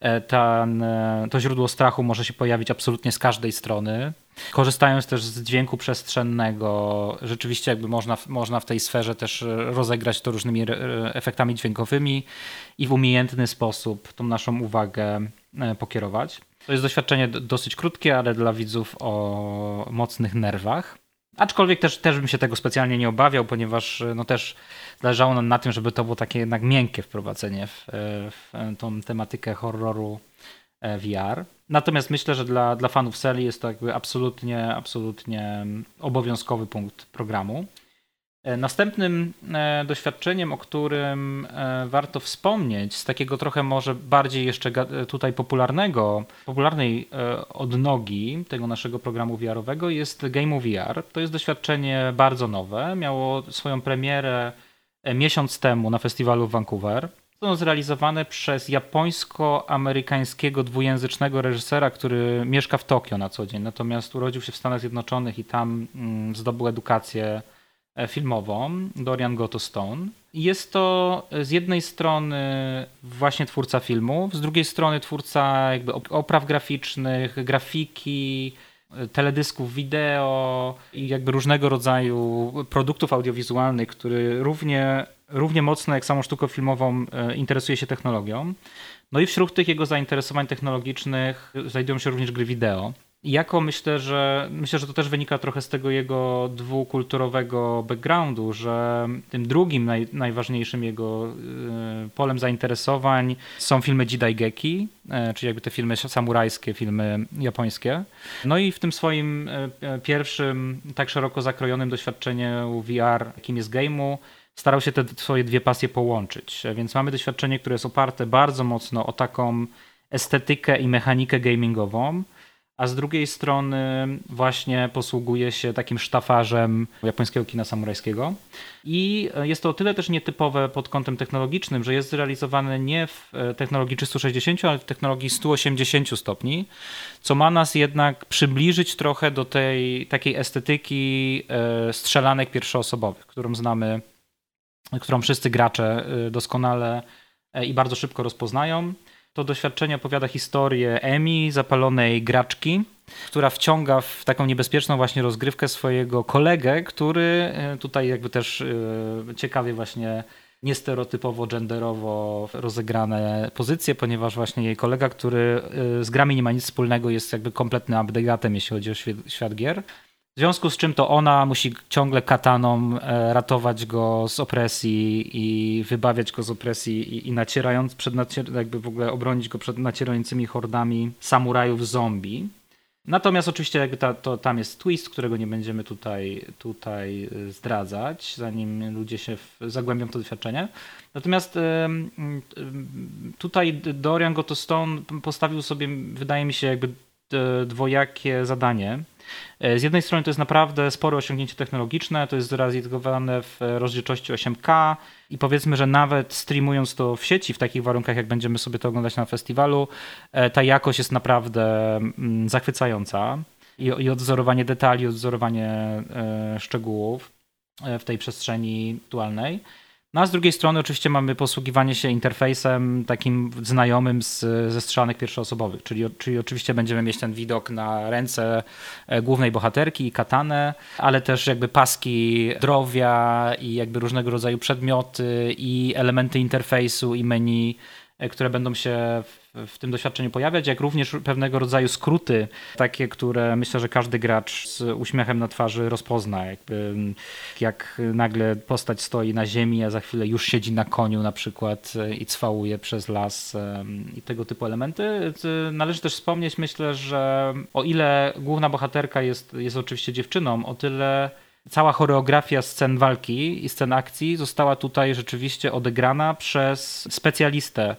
[SPEAKER 2] e, ten, e, to źródło strachu może się pojawić absolutnie z każdej strony. Korzystając też z dźwięku przestrzennego, rzeczywiście jakby można, można w tej sferze też rozegrać to różnymi efektami dźwiękowymi i w umiejętny sposób tą naszą uwagę e, pokierować. To jest doświadczenie dosyć krótkie, ale dla widzów o mocnych nerwach. Aczkolwiek też, też bym się tego specjalnie nie obawiał, ponieważ no też zależało nam na tym, żeby to było takie jednak miękkie wprowadzenie w, w tą tematykę horroru e, VR. Natomiast myślę, że dla, dla fanów serii jest to jakby absolutnie, absolutnie obowiązkowy punkt programu. E, następnym e, doświadczeniem, o którym e, warto wspomnieć, z takiego trochę może bardziej jeszcze tutaj popularnego, popularnej odnogi tego naszego programu VR-owego jest Game VR. To jest doświadczenie bardzo nowe. Miało swoją premierę miesiąc temu na festiwalu w Vancouver. Są zrealizowane przez japońsko-amerykańskiego dwujęzycznego reżysera, który mieszka w Tokio na co dzień, natomiast urodził się w Stanach Zjednoczonych i tam mm, zdobył edukację E, filmową Dorian Goto Stone. Jest to z jednej strony właśnie twórca filmów, z drugiej strony twórca jakby opraw graficznych, grafiki, e, teledysków wideo i jakby różnego rodzaju produktów audiowizualnych, który równie, równie mocno jak samą sztuką filmową e, interesuje się technologią. No i wśród tych jego zainteresowań technologicznych znajdują się również gry wideo jako myślę, że myślę, że to też wynika trochę z tego jego dwukulturowego backgroundu, że tym drugim naj, najważniejszym jego y, polem zainteresowań są filmy Jidaigeki, y, czyli jakby te filmy samurajskie, filmy japońskie. No i w tym swoim pierwszym tak szeroko zakrojonym doświadczeniu VR, jakim jest game'u, starał się te swoje dwie pasje połączyć. Więc mamy doświadczenie, które jest oparte bardzo mocno o taką estetykę i mechanikę gamingową, a z drugiej strony właśnie posługuje się takim sztafarzem japońskiego kina samurajskiego. I jest to o tyle też nietypowe pod kątem technologicznym, że jest zrealizowane nie w technologii 360, ale w technologii 180 stopni, co ma nas jednak przybliżyć trochę do tej takiej estetyki e, strzelanek pierwszoosobowych, którą znamy, którą wszyscy gracze e, doskonale e, i bardzo szybko rozpoznają. To doświadczenie opowiada historię Emi, zapalonej graczki, która wciąga w taką niebezpieczną właśnie rozgrywkę swojego kolegę, który e, tutaj jakby też e, ciekawie właśnie niestereotypowo, genderowo rozegrane pozycje, ponieważ właśnie jej kolega, który z grami nie ma nic wspólnego, jest jakby kompletnym abdegatem, jeśli chodzi o świat gier. W związku z czym to ona musi ciągle kataną e, ratować go z opresji i wybawiać go z opresji i, i nacierając przed jakby w ogóle obronić go przed nacierającymi hordami samurajów zombie. Natomiast oczywiście jakby ta, to, tam jest twist, którego nie będziemy tutaj, tutaj e, zdradzać, zanim ludzie się w, zagłębią w to doświadczenie. Natomiast tutaj Dorian Gotostone postawił sobie, wydaje mi się, jakby dwojakie zadanie E, z jednej strony to jest naprawdę spore osiągnięcie technologiczne, to jest zrealizowane w rozdzielczości 8K i powiedzmy, że nawet streamując to w sieci, w takich warunkach, jak będziemy sobie to oglądać na festiwalu, e, ta jakość jest naprawdę mm, zachwycająca i, i odzorowanie detali, odzorowanie e, szczegółów w tej przestrzeni aktualnej. No a z drugiej strony oczywiście mamy posługiwanie się interfejsem takim znajomym z, ze strzelanek pierwszoosobowych, czyli, czyli oczywiście będziemy mieć ten widok na ręce e, głównej bohaterki i katanę, ale też jakby paski zdrowia i jakby różnego rodzaju przedmioty i elementy interfejsu i menu które będą się w, w, tym doświadczeniu pojawiać, jak również pewnego rodzaju skróty, takie, które myślę, że każdy gracz z uśmiechem na twarzy rozpozna. Jakby, jak nagle postać stoi na ziemi, a za chwilę już siedzi na koniu na przykład e, i cwałuje przez las i tego typu elementy. Należy też wspomnieć, myślę, że o ile główna bohaterka jest, jest oczywiście dziewczyną, o tyle cała choreografia scen walki i scen akcji została tutaj rzeczywiście odegrana przez specjalistę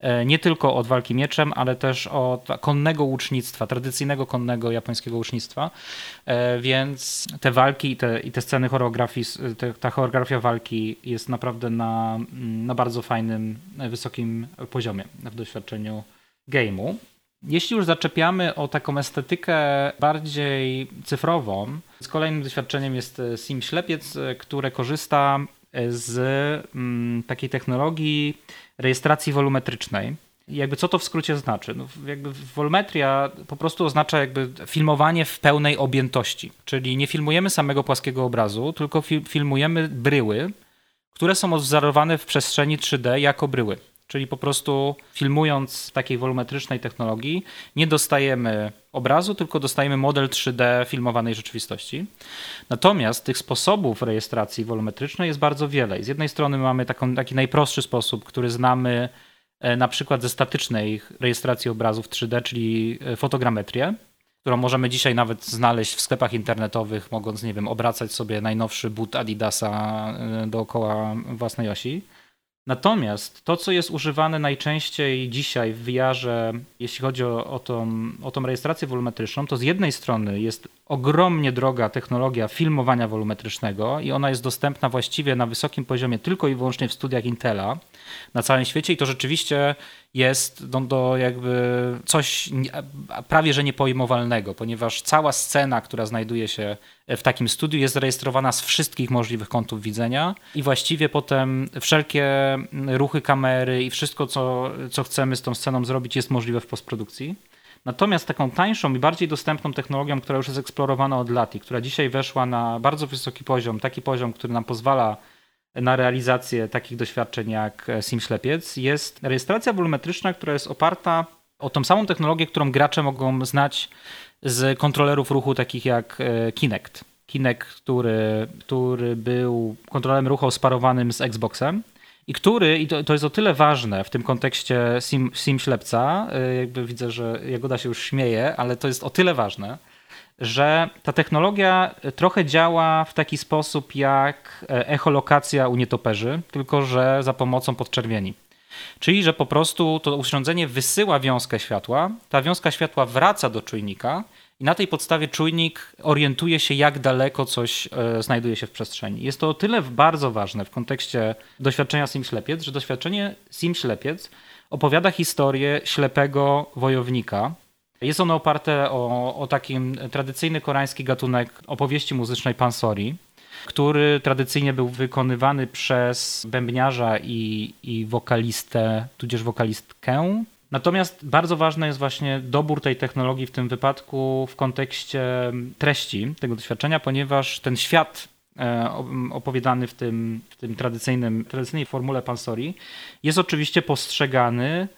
[SPEAKER 2] e, nie tylko od walki mieczem, ale też od konnego łucznictwa, tradycyjnego konnego japońskiego łucznictwa. E, więc te walki i te, i te sceny choreografii, te, ta choreografia walki jest naprawdę na, na bardzo fajnym, wysokim poziomie w doświadczeniu game'u. Jeśli już zaczepiamy o taką estetykę bardziej cyfrową, z kolejnym doświadczeniem jest e, Sim Ślepiec, e, które korzysta e, z mm, takiej technologii rejestracji wolumetrycznej. jakby co to w skrócie znaczy? No, jakby wolumetria po prostu oznacza jakby filmowanie w pełnej objętości, czyli nie filmujemy samego płaskiego obrazu, tylko fi filmujemy bryły, które są odwzorowane w przestrzeni 3D jako bryły. Czyli po prostu filmując w takiej wolumetrycznej technologii, nie dostajemy obrazu, tylko dostajemy model 3D filmowanej rzeczywistości. Natomiast tych sposobów rejestracji wolumetrycznej jest bardzo wiele. Z jednej strony mamy taką, taki najprostszy sposób, który znamy e, na przykład ze statycznej rejestracji obrazów 3D, czyli e, fotogrametrię, którą możemy dzisiaj nawet znaleźć w sklepach internetowych, mogąc, nie wiem, obracać sobie najnowszy but Adidasa e, dookoła własnej osi. Natomiast to, co jest używane najczęściej dzisiaj w VR-ze, jeśli chodzi o, o, tą, o tą rejestrację wolumetryczną, to z jednej strony jest ogromnie droga technologia filmowania wolumetrycznego i ona jest dostępna właściwie na wysokim poziomie tylko i wyłącznie w studiach Intela na całym świecie i to rzeczywiście jest no, do jakby coś prawie że niepojmowalnego, ponieważ cała scena, która znajduje się w takim studiu jest zarejestrowana z wszystkich możliwych kątów widzenia i właściwie potem wszelkie ruchy kamery i wszystko, co, co chcemy z tą sceną zrobić jest możliwe w postprodukcji. Natomiast taką tańszą i bardziej dostępną technologią, która już jest eksplorowana od lat i która dzisiaj weszła na bardzo wysoki poziom, taki poziom, który nam pozwala na realizację takich doświadczeń jak Sim Ślepiec, jest rejestracja wolumetryczna, która jest oparta o tą samą technologię, którą gracze mogą znać z kontrolerów ruchu takich jak e, Kinect. Kinect, który, który był kontrolerem ruchu sparowanym z Xboxem i który, i to, to jest o tyle ważne w tym kontekście sim, sim ślepca, e, jakby widzę, że Jagoda się już śmieje, ale to jest o tyle ważne, że ta technologia trochę działa w taki sposób jak e, echolokacja u nietoperzy, tylko że za pomocą podczerwieni. Czyli, że po prostu to urządzenie wysyła wiązkę światła, ta wiązka światła wraca do czujnika i na tej podstawie czujnik orientuje się, jak daleko coś e, znajduje się w przestrzeni. Jest to o tyle bardzo ważne w kontekście doświadczenia Sim Ślepiec, że doświadczenie Sim Ślepiec opowiada historię ślepego wojownika. Jest ono oparte o, o takim tradycyjny koreański gatunek opowieści muzycznej pansori, który tradycyjnie był wykonywany przez bębniarza i, i wokalistę, tudzież wokalistkę. Natomiast bardzo ważny jest właśnie dobór tej technologii w tym wypadku w kontekście treści tego doświadczenia, ponieważ ten świat e, opowiadany w tym, w tym tradycyjnym, tradycyjnej formule pansori jest oczywiście postrzegany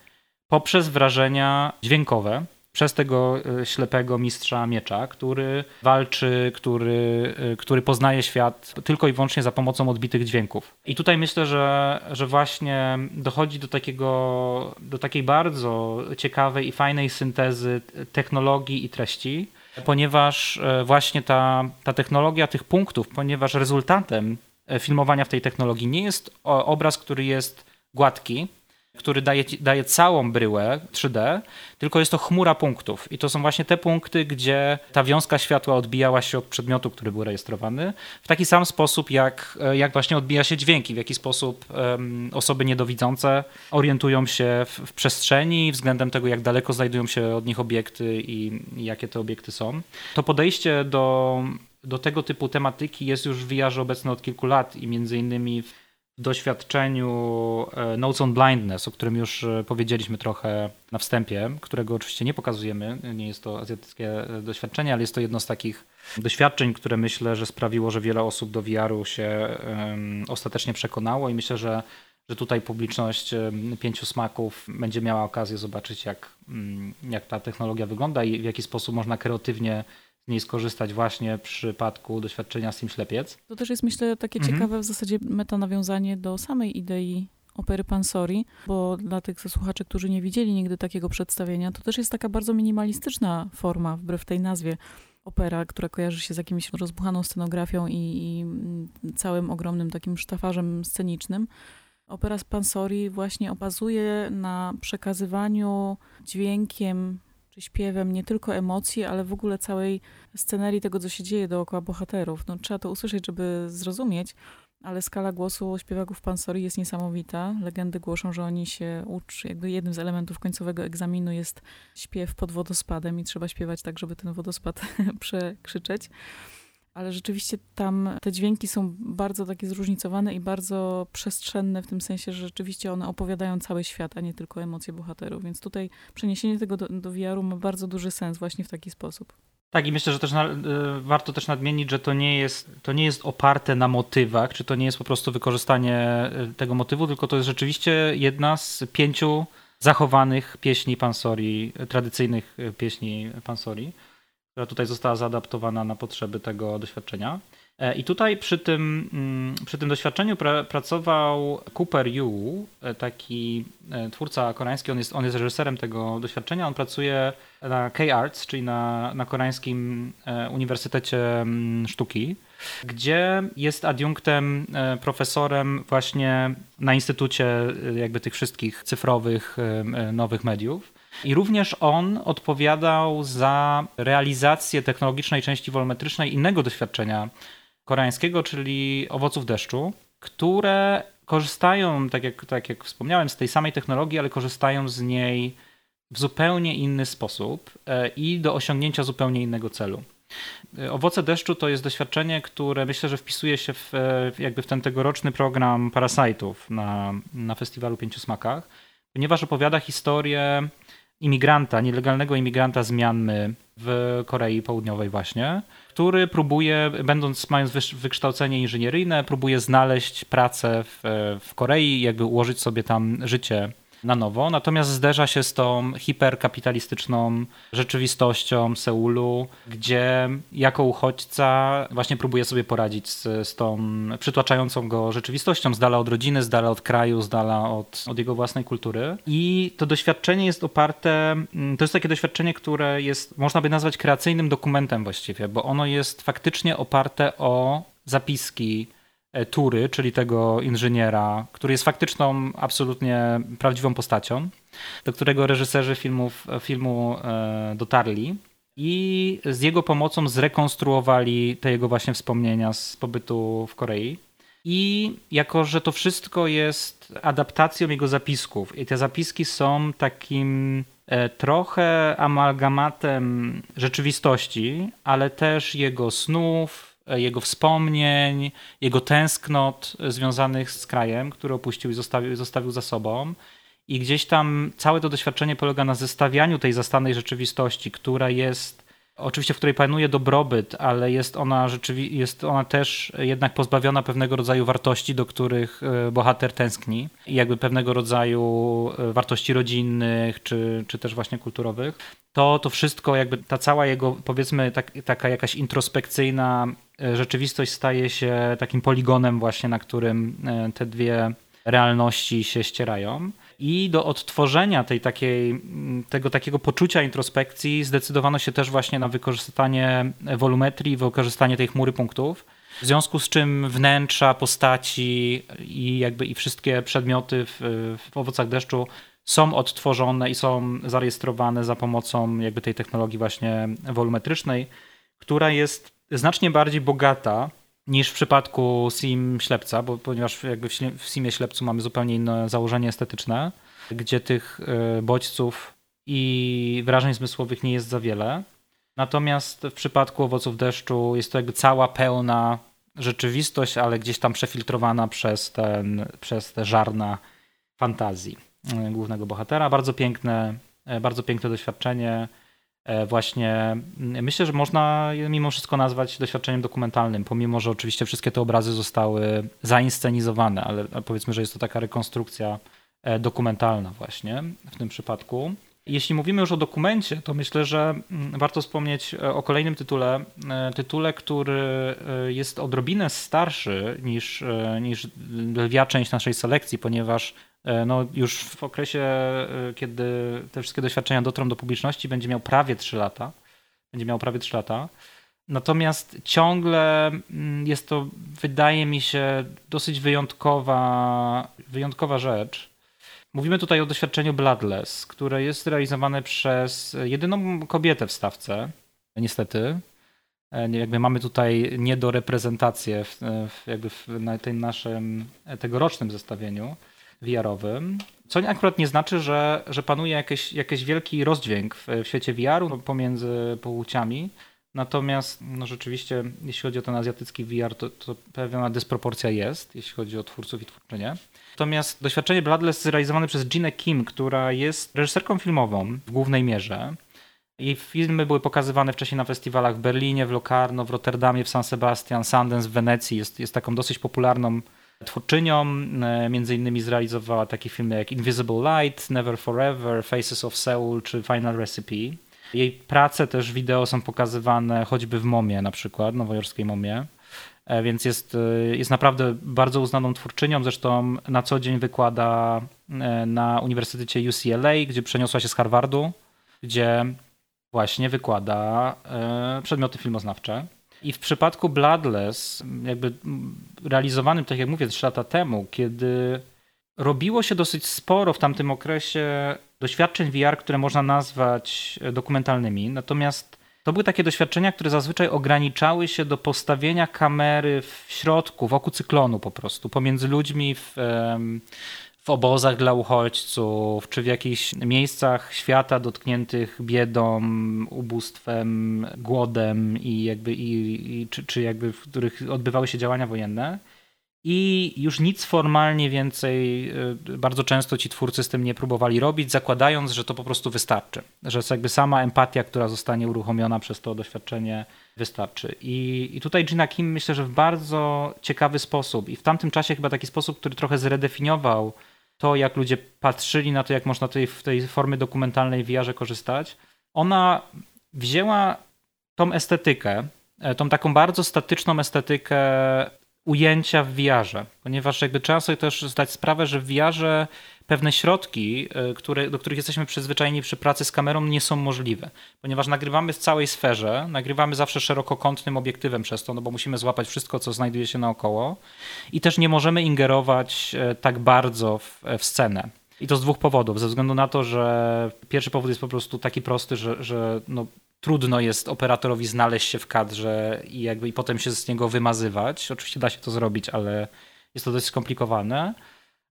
[SPEAKER 2] poprzez wrażenia dźwiękowe, przez tego e, ślepego mistrza miecza, który walczy, który, e, który poznaje świat tylko i wyłącznie za pomocą odbitych dźwięków. I tutaj myślę, że, że właśnie dochodzi do takiego, do takiej bardzo ciekawej i fajnej syntezy technologii i treści, ponieważ e, właśnie ta, ta technologia tych punktów, ponieważ rezultatem filmowania w tej technologii nie jest obraz, który jest gładki, który daje, daje całą bryłę 3D, tylko jest to chmura punktów. I to są właśnie te punkty, gdzie ta wiązka światła odbijała się od przedmiotu, który był rejestrowany, w taki sam sposób, jak, jak właśnie odbija się dźwięki, w jaki sposób um, osoby niedowidzące orientują się w, w, przestrzeni względem tego, jak daleko znajdują się od nich obiekty i, jakie te obiekty są. To podejście do, do tego typu tematyki jest już w VR obecne od kilku lat i między innymi doświadczeniu e, Notes on Blindness, o którym już e, powiedzieliśmy trochę na wstępie, którego oczywiście nie pokazujemy. Nie jest to azjatyckie e, doświadczenie, ale jest to jedno z takich doświadczeń, które myślę, że sprawiło, że wiele osób do VR-u się um, ostatecznie przekonało i myślę, że, że tutaj publiczność pięciu smaków będzie miała okazję zobaczyć, jak, mm, jak ta technologia wygląda i w jaki sposób można kreatywnie niej skorzystać właśnie w przypadku doświadczenia Sim Ślepiec.
[SPEAKER 1] To też jest myślę takie mhm. ciekawe w zasadzie metanawiązanie do samej idei opery Pansori, bo dla tych słuchaczy, którzy nie widzieli nigdy takiego przedstawienia, to też jest taka bardzo minimalistyczna forma, wbrew tej nazwie. Opera, która kojarzy się z jakimś rozbuchaną scenografią i, i całym ogromnym takim sztafarzem scenicznym. Opera z Pansori właśnie opazuje na przekazywaniu dźwiękiem czy śpiewem nie tylko emocji, ale w ogóle całej scenerii tego, co się dzieje dookoła bohaterów. No, trzeba to usłyszeć, żeby zrozumieć, ale skala głosu śpiewaków Pansori jest niesamowita. Legendy głoszą, że oni się uczy. Jakby jednym z elementów końcowego egzaminu jest śpiew pod wodospadem i trzeba śpiewać tak, żeby ten wodospad przekrzyczeć ale rzeczywiście tam te dźwięki są bardzo takie zróżnicowane i bardzo przestrzenne w tym sensie, że rzeczywiście one opowiadają cały świat, a nie tylko emocje bohaterów. Więc tutaj przeniesienie tego do, do VR-u ma bardzo duży sens właśnie w taki sposób.
[SPEAKER 2] Tak, i myślę, że też na, y, warto też nadmienić, że to nie, jest, to nie jest oparte na motywach, czy to nie jest po prostu wykorzystanie y, tego motywu, tylko to jest rzeczywiście jedna z pięciu zachowanych pieśni Pansori, tradycyjnych pieśni Pansori, która tutaj została zaadaptowana na potrzeby tego doświadczenia. E, I tutaj przy tym, mm, przy tym doświadczeniu pra, pracował Cooper Yu, e, taki e, twórca koreański, on jest, on jest reżyserem tego doświadczenia, on pracuje na K-Arts, czyli na, na koreańskim Uniwersytecie mm, Sztuki, gdzie jest adiunktem, profesorem właśnie na Instytucie jakby tych wszystkich cyfrowych, nowych mediów. I również on odpowiadał za realizację technologicznej części wolumetrycznej innego doświadczenia koreańskiego, czyli owoców deszczu, które korzystają, tak jak, tak jak wspomniałem, z tej samej technologii, ale korzystają z niej w zupełnie inny sposób e, i do osiągnięcia zupełnie innego celu. E, owoce deszczu to jest doświadczenie, które myślę, że wpisuje się w, e, jakby w ten tegoroczny program Parasite'ów na, na festiwalu Pięciu Smakach, ponieważ opowiada historię imigranta, nielegalnego imigranta z Mianmy w Korei Południowej właśnie, który próbuje, będąc, mając wykształcenie inżynieryjne, próbuje znaleźć pracę w, w Korei, jakby ułożyć sobie tam życie na nowo, natomiast zderza się z tą hiperkapitalistyczną rzeczywistością Seulu, gdzie jako uchodźca właśnie próbuje sobie poradzić z, z tą przytłaczającą go rzeczywistością, z dala od rodziny, z dala od kraju, z dala od, od jego własnej kultury. I to doświadczenie jest oparte, mm, to jest takie doświadczenie, które jest, można by nazwać kreacyjnym dokumentem właściwie, bo ono jest faktycznie oparte o zapiski Tury, czyli tego inżyniera, który jest faktyczną, absolutnie prawdziwą postacią, do którego reżyserzy filmów, filmu e, dotarli i z jego pomocą zrekonstruowali te jego właśnie wspomnienia z pobytu w Korei. I jako, że to wszystko jest adaptacją jego zapisków, i te zapiski są takim e, trochę amalgamatem rzeczywistości, ale też jego snów, jego wspomnień, jego tęsknot związanych z krajem, który opuścił i zostawił, zostawił za sobą. I gdzieś tam całe to doświadczenie polega na zestawianiu tej zastanej rzeczywistości, która jest oczywiście, w której panuje dobrobyt, ale jest ona, rzeczywi- jest ona też jednak pozbawiona pewnego rodzaju wartości, do których e, bohater tęskni. I jakby pewnego rodzaju e, wartości rodzinnych, czy, czy też właśnie kulturowych. To, to wszystko, jakby ta cała jego, powiedzmy, tak, taka jakaś introspekcyjna e, rzeczywistość staje się takim poligonem właśnie, na którym te dwie realności się ścierają. I do odtworzenia tej takiej, tego takiego poczucia introspekcji zdecydowano się też właśnie na wykorzystanie wolumetrii, wykorzystanie tej chmury punktów. W związku z czym wnętrza, postaci i jakby i wszystkie przedmioty w, w owocach deszczu są odtworzone i są zarejestrowane za pomocą jakby tej technologii właśnie wolumetrycznej, która jest znacznie bardziej bogata niż w przypadku Sim Ślepca, bo, ponieważ jakby w Simie Ślepcu mamy zupełnie inne założenie estetyczne, gdzie tych e, bodźców i wrażeń zmysłowych nie jest za wiele. Natomiast w przypadku owoców deszczu jest to jakby cała pełna rzeczywistość, ale gdzieś tam przefiltrowana przez, ten, przez te żarna fantazji e, głównego bohatera. Bardzo piękne, e, bardzo piękne doświadczenie. E, właśnie mm, myślę, że można je mimo wszystko nazwać doświadczeniem dokumentalnym, pomimo, że oczywiście wszystkie te obrazy zostały zainscenizowane, ale powiedzmy, że jest to taka rekonstrukcja e, dokumentalna właśnie w tym przypadku. Jeśli mówimy już o dokumencie, to myślę, że mm, warto wspomnieć e, o kolejnym tytule. Tytule, który jest odrobinę starszy niż, niż lwia część naszej selekcji, ponieważ no już w okresie, e, kiedy te wszystkie doświadczenia dotrą do publiczności, będzie miał prawie 3 lata. Będzie miał prawie 3 lata. Natomiast ciągle mm, jest to, wydaje mi się, dosyć wyjątkowa, wyjątkowa rzecz. Mówimy tutaj o doświadczeniu Bloodless, które jest realizowane przez jedyną kobietę w stawce, niestety. E, jakby mamy tutaj niedoreprezentację w, w, jakby w na tym naszym tegorocznym zestawieniu. VR-owym. Co akurat nie znaczy, że, że panuje jakiś, jakiś wielki rozdźwięk w, w świecie VR-u pomiędzy płciami. Natomiast no rzeczywiście, jeśli chodzi o ten azjatycki VR, to, to pewna dysproporcja jest, jeśli chodzi o twórców i twórczynie. Natomiast doświadczenie Bloodless zrealizowane przez Ginę Kim, która jest reżyserką filmową w głównej mierze. Jej filmy były pokazywane wcześniej na festiwalach w Berlinie, w Locarno, w Rotterdamie, w San Sebastian, Sundance, w Wenecji. Jest, jest taką dosyć popularną twórczynią. E, między innymi zrealizowała takie filmy jak Invisible Light, Never Forever, Faces of Seoul czy Final Recipe. Jej prace też wideo są pokazywane choćby w Momie na przykład, nowojorskiej Momie. E, więc jest, e, jest naprawdę bardzo uznaną twórczynią. Zresztą na co dzień wykłada na Uniwersytecie UCLA, gdzie przeniosła się z Harvardu, gdzie właśnie wykłada przedmioty filmoznawcze. I w przypadku Bloodless, jakby realizowanym, tak jak mówię, 3 lata temu, kiedy robiło się dosyć sporo w tamtym okresie doświadczeń VR, które można nazwać dokumentalnymi, natomiast to były takie doświadczenia, które zazwyczaj ograniczały się do postawienia kamery w środku, wokół cyklonu po prostu, pomiędzy ludźmi w, w obozach dla uchodźców, czy w jakichś miejscach świata dotkniętych biedą, ubóstwem, głodem i jakby, i, i czy, czy jakby w których odbywały się działania wojenne. I już nic formalnie więcej, y, bardzo często ci twórcy z tym nie próbowali robić, zakładając, że to po prostu wystarczy. Że jakby sama empatia, która zostanie uruchomiona przez to doświadczenie, wystarczy. I, I tutaj Gina Kim myślę, że w bardzo ciekawy sposób i w tamtym czasie chyba taki sposób, który trochę zredefiniował to, jak ludzie patrzyli na to, jak można tej, w tej formy dokumentalnej w korzystać, ona wzięła tą estetykę, e, tą taką bardzo statyczną estetykę ujęcia w VR-ze, ponieważ jakby trzeba sobie też zdać sprawę, że w VR pewne środki, e, które, do których jesteśmy przyzwyczajeni przy pracy z kamerą, nie są możliwe, ponieważ nagrywamy w całej sferze, nagrywamy zawsze szerokokątnym obiektywem przez to, no bo musimy złapać wszystko, co znajduje się naokoło i też nie możemy ingerować e, tak bardzo w, w scenę. I to z dwóch powodów. Ze względu na to, że pierwszy powód jest po prostu taki prosty, że, że no, trudno jest operatorowi znaleźć się w kadrze i jakby i potem się z niego wymazywać. Oczywiście da się to zrobić, ale jest to dość skomplikowane.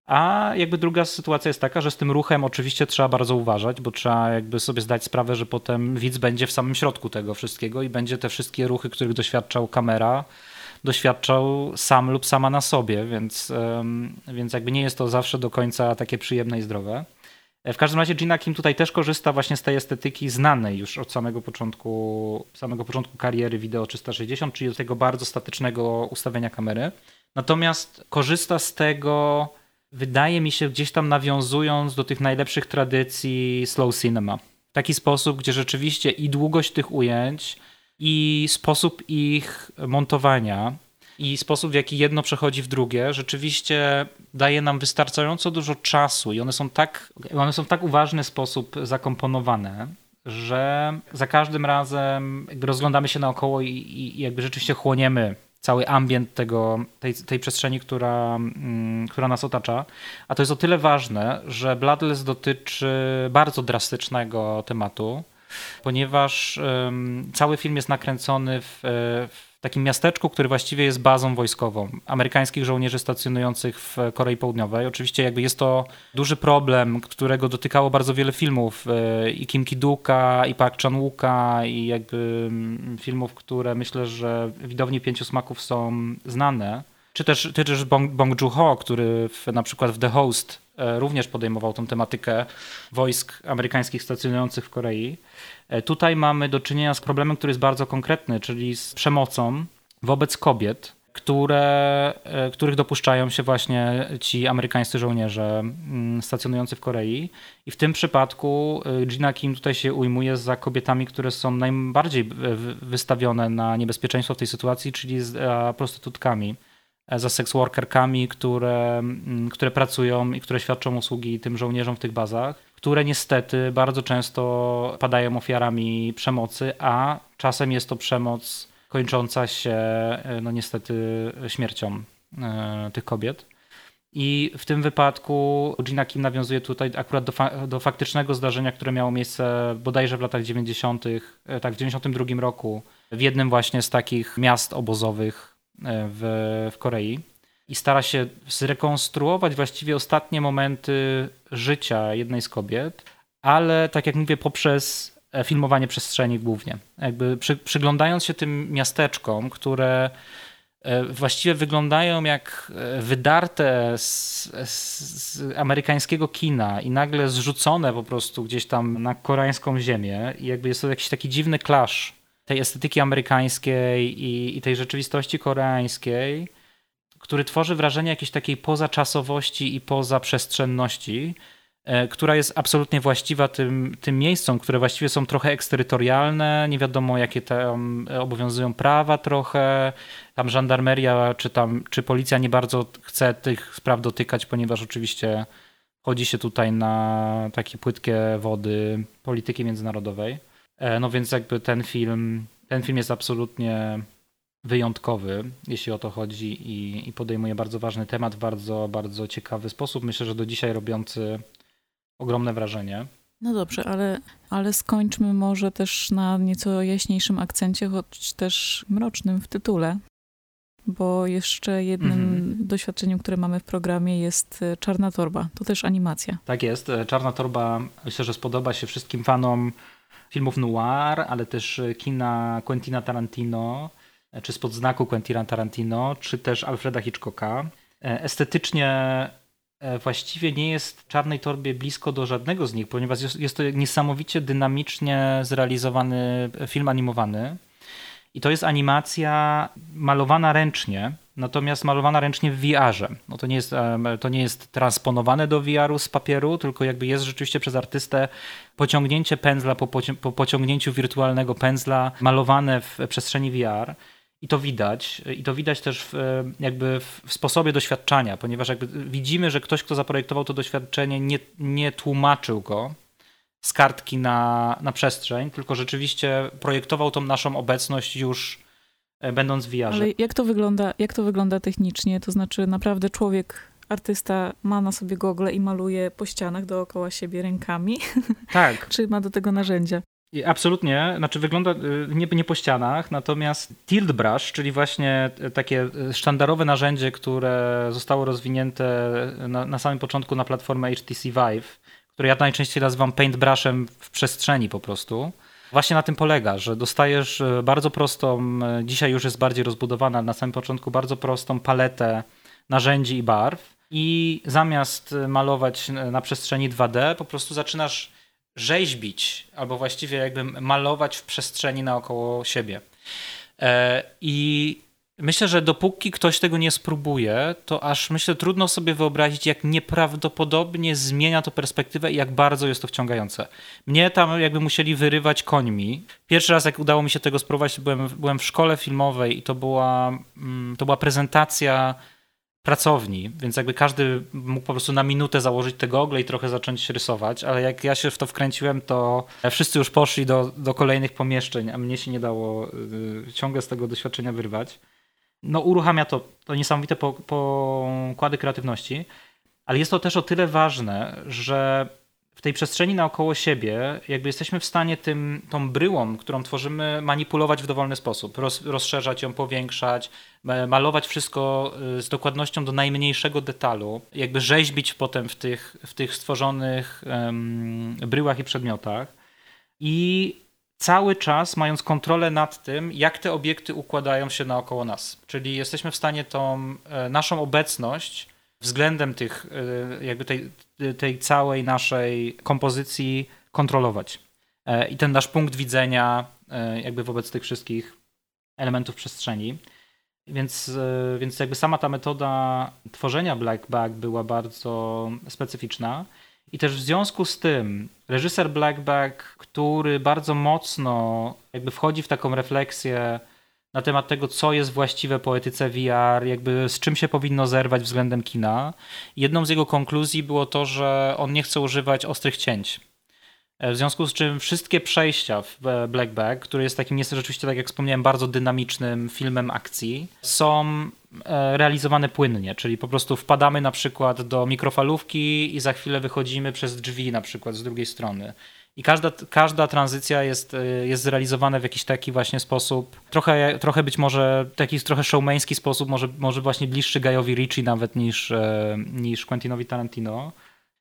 [SPEAKER 2] A jakby druga sytuacja jest taka, że z tym ruchem oczywiście trzeba bardzo uważać, bo trzeba jakby sobie zdać sprawę, że potem widz będzie w samym środku tego wszystkiego i będzie te wszystkie ruchy, których doświadczał kamera, doświadczał sam lub sama na sobie, więc, więc jakby nie jest to zawsze do końca takie przyjemne i zdrowe. W każdym razie Gina Kim tutaj też korzysta właśnie z tej estetyki znanej już od samego początku, samego początku kariery wideo 360, czyli do tego bardzo statycznego ustawienia kamery. Natomiast korzysta z tego, wydaje mi się, gdzieś tam nawiązując do tych najlepszych tradycji slow cinema. W taki sposób, gdzie rzeczywiście i długość tych ujęć, i sposób ich montowania i sposób, w jaki jedno przechodzi w drugie, rzeczywiście daje nam wystarczająco dużo czasu i one są tak, one są w tak uważny sposób zakomponowane, że za każdym razem rozglądamy się naokoło i, i jakby rzeczywiście chłoniemy cały ambient tego, tej, tej przestrzeni, która, mm, która nas otacza. A to jest o tyle ważne, że Bloodless dotyczy bardzo drastycznego tematu, ponieważ um, cały film jest nakręcony w, w takim miasteczku, który właściwie jest bazą wojskową amerykańskich żołnierzy stacjonujących w Korei Południowej. Oczywiście jakby jest to duży problem, którego dotykało bardzo wiele filmów e, i Kim Ki-duka, i Park Chan-wooka i jakby mm, filmów, które myślę, że widowni Pięciu Smaków są znane. Czy też, czy też Bong, Bong Joon-ho, który w, na przykład w The Host również podejmował tą tematykę wojsk amerykańskich stacjonujących w Korei. E, tutaj mamy do czynienia z problemem, który jest bardzo konkretny, czyli z przemocą wobec kobiet, które, e, których dopuszczają się właśnie ci amerykańscy żołnierze mm, stacjonujący w Korei. I w tym przypadku e, Gina Kim tutaj się ujmuje za kobietami, które są najbardziej wystawione na niebezpieczeństwo w tej sytuacji, czyli z prostytutkami za seksworkerkami, które, mm, które pracują i które świadczą usługi tym żołnierzom w tych bazach które niestety bardzo często padają ofiarami przemocy, a czasem jest to przemoc kończąca się e, no niestety śmiercią e, tych kobiet. I w tym wypadku Gina Kim nawiązuje tutaj akurat do, fa do, faktycznego zdarzenia, które miało miejsce bodajże w latach 90., e, tak, w 92 roku, w jednym właśnie z takich miast obozowych w, w Korei i stara się zrekonstruować właściwie ostatnie momenty życia jednej z kobiet, ale tak jak mówię, poprzez e, filmowanie przestrzeni głównie. Jakby przy, przyglądając się tym miasteczkom, które e, właściwie wyglądają jak e, wydarte z, z, amerykańskiego kina i nagle zrzucone po prostu gdzieś tam na koreańską ziemię i jakby jest to jakiś taki dziwny clash tej estetyki amerykańskiej i, i tej rzeczywistości koreańskiej, który tworzy wrażenie jakiejś takiej pozaczasowości i pozaprzestrzenności, E, która jest absolutnie właściwa tym, tym miejscom, które właściwie są trochę eksterytorialne, nie wiadomo jakie tam obowiązują prawa trochę, tam żandarmeria czy, tam, czy policja nie bardzo chce tych spraw dotykać, ponieważ oczywiście chodzi się tutaj na takie płytkie wody polityki międzynarodowej. E, no więc jakby ten film, ten film jest absolutnie wyjątkowy, jeśli o to chodzi i, i podejmuje bardzo ważny temat w bardzo, bardzo ciekawy sposób. Myślę, że do dzisiaj robiący ogromne wrażenie.
[SPEAKER 1] No dobrze, ale, ale skończmy może też na nieco jaśniejszym akcencie, choć też mrocznym w tytule. Bo jeszcze jednym mhm. doświadczeniem, które mamy w programie jest e, Czarna Torba. To też animacja.
[SPEAKER 2] Tak jest. E, Czarna Torba myślę, że spodoba się wszystkim fanom filmów noir, ale też kina Quentina Tarantino, e, czy spod znaku Quentina Tarantino, czy też Alfreda Hitchcocka. Estetycznie E, właściwie nie jest Czarnej Torbie blisko do żadnego z nich, ponieważ jest to niesamowicie dynamicznie zrealizowany film animowany. I to jest animacja malowana ręcznie, natomiast malowana ręcznie w VR-ze. No to, nie jest, to nie jest transponowane do VR-u z papieru, tylko jakby jest rzeczywiście przez artystę pociągnięcie pędzla po, po pociągnięciu wirtualnego pędzla malowane w przestrzeni VR. I to widać. I to widać też w, jakby w sposobie doświadczania, ponieważ jakby widzimy, że ktoś, kto zaprojektował to doświadczenie, nie, nie tłumaczył go z kartki na, na przestrzeń, tylko rzeczywiście projektował tą naszą obecność już e, będąc w VR.
[SPEAKER 1] Ale jak to wygląda, jak to wygląda technicznie? To znaczy naprawdę człowiek artysta ma na sobie gogle i maluje po ścianach dookoła siebie rękami?
[SPEAKER 2] Tak.
[SPEAKER 1] Czy ma do tego narzędzia?
[SPEAKER 2] Absolutnie, znaczy wygląda y, nie, nie po ścianach, natomiast Tilt Brush, czyli właśnie takie sztandarowe narzędzie, które zostało rozwinięte na, na samym początku na platformę HTC Vive, które ja najczęściej nazywam paintbrushem w przestrzeni po prostu. Właśnie na tym polega, że dostajesz y, bardzo prostą, y, dzisiaj już jest bardziej rozbudowana, na samym początku bardzo prostą paletę narzędzi i barw i zamiast malować na przestrzeni 2D, po prostu zaczynasz rzeźbić, albo właściwie jakby malować w przestrzeni naokoło siebie. E, I myślę, że dopóki ktoś tego nie spróbuje, to aż myślę trudno sobie wyobrazić, jak nieprawdopodobnie zmienia to perspektywę i jak bardzo jest to wciągające. Mnie tam jakby musieli wyrywać końmi. Pierwszy raz, jak udało mi się tego spróbować, byłem, byłem w szkole filmowej i to była, mm, to była prezentacja pracowni, więc jakby każdy mógł po prostu na minutę założyć te gogle i trochę zacząć rysować, ale jak ja się w to wkręciłem, to wszyscy już poszli do, do kolejnych pomieszczeń, a mnie się nie dało y, ciągle z tego doświadczenia wyrwać. No uruchamia to, to niesamowite pokłady kreatywności, ale jest to też o tyle ważne, że w tej przestrzeni naokoło siebie, jakby jesteśmy w stanie tym, tą bryłą, którą tworzymy, manipulować w dowolny sposób, roz, rozszerzać ją, powiększać, malować wszystko y, z dokładnością do najmniejszego detalu, jakby rzeźbić potem w tych, w tych stworzonych um, bryłach i przedmiotach. I cały czas mając kontrolę nad tym, jak te obiekty układają się naokoło nas. Czyli jesteśmy w stanie tą e, naszą obecność względem tych, e, jakby tej, tej całej naszej kompozycji kontrolować. E, I ten nasz punkt widzenia, jakby wobec tych wszystkich elementów przestrzeni. Więc, więc jakby sama ta metoda tworzenia Black Bag była bardzo specyficzna. I też w związku z tym reżyser Black Bag, który bardzo mocno jakby wchodzi w taką refleksję na temat tego, co jest właściwe po etyce VR, jakby z czym się powinno zerwać względem kina. Jedną z jego konkluzji było to, że on nie chce używać ostrych cięć. E, w związku z czym wszystkie przejścia w Black Bag, który jest takim, jest rzeczywiście, tak jak wspomniałem, bardzo dynamicznym filmem akcji, są realizowane płynnie, czyli po prostu wpadamy na przykład do mikrofalówki i za chwilę wychodzimy przez drzwi na przykład z drugiej strony. I każda, każda tranzycja jest, y, jest zrealizowana w jakiś taki właśnie sposób, trochę, trochę być może taki trochę showmański sposób, może, może właśnie bliższy Gajowi Ricci nawet niż, e, niż Quentinowi Tarantino.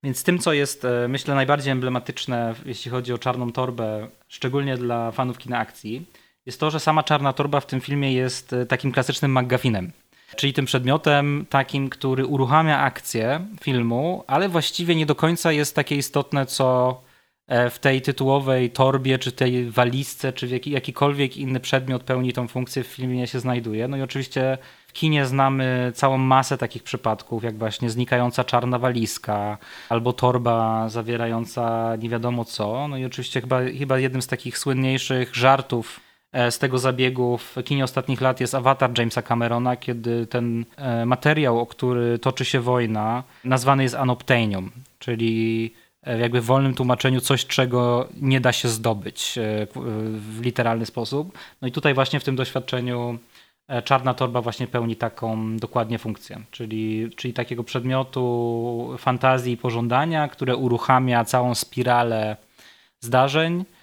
[SPEAKER 2] Więc tym, co jest e, myślę najbardziej emblematyczne, jeśli chodzi o czarną torbę, szczególnie dla fanów kina akcji, jest to, że sama czarna torba w tym filmie jest e, takim klasycznym McGuffinem. Czyli tym przedmiotem takim, który uruchamia akcję filmu, ale właściwie nie do końca jest takie istotne, co e, w tej tytułowej torbie, czy tej walizce, czy jaki, jakikolwiek inny przedmiot pełni tą funkcję w filmie się znajduje. No i oczywiście w kinie znamy całą masę takich przypadków, jak właśnie znikająca czarna walizka, albo torba zawierająca nie wiadomo co. No i oczywiście chyba, chyba jednym z takich słynniejszych żartów z tego zabiegu w kinie ostatnich lat jest awatar Jamesa Camerona, kiedy ten e, materiał, o który toczy się wojna, nazwany jest anoptenium, czyli e, jakby wolnym tłumaczeniu coś, czego nie da się zdobyć w literalny sposób. No i tutaj właśnie w tym doświadczeniu czarna torba właśnie pełni taką dokładnie funkcję, czyli, czyli takiego przedmiotu fantazji i pożądania, które uruchamia całą spiralę zdarzeń, E,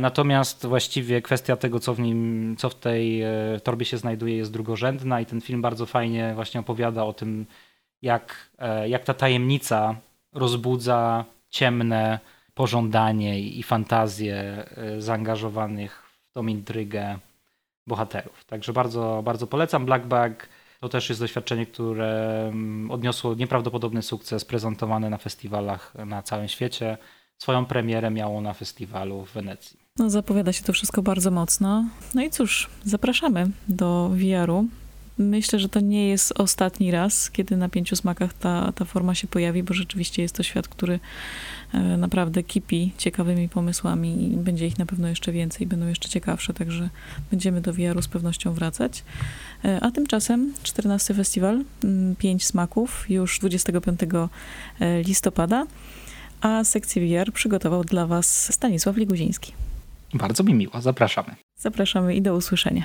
[SPEAKER 2] natomiast właściwie kwestia tego, co w nim, co w tej e, torbie się znajduje, jest drugorzędna i ten film bardzo fajnie właśnie opowiada o tym, jak, e, jak ta tajemnica rozbudza ciemne pożądanie i fantazje zaangażowanych w tą intrygę bohaterów. Także bardzo, bardzo polecam Black Bag. To też jest doświadczenie, które mm, odniosło nieprawdopodobny sukces, prezentowane na festiwalach na całym świecie swoją premierę miało na festiwalu w Wenecji.
[SPEAKER 1] No, zapowiada się to wszystko bardzo mocno. No i cóż, zapraszamy do VR-u. Myślę, że to nie jest ostatni raz, kiedy na pięciu smakach ta, ta forma się pojawi, bo rzeczywiście jest to świat, który e, naprawdę kipi ciekawymi pomysłami i będzie ich na pewno jeszcze więcej, będą jeszcze ciekawsze, także będziemy do VR-u z pewnością wracać. E, a tymczasem 14 festiwal, pięć smaków, już 25 e, listopada a sekcję VR przygotował dla Was Stanisław Liguziński.
[SPEAKER 2] Bardzo mi miło, zapraszamy.
[SPEAKER 1] Zapraszamy i do usłyszenia.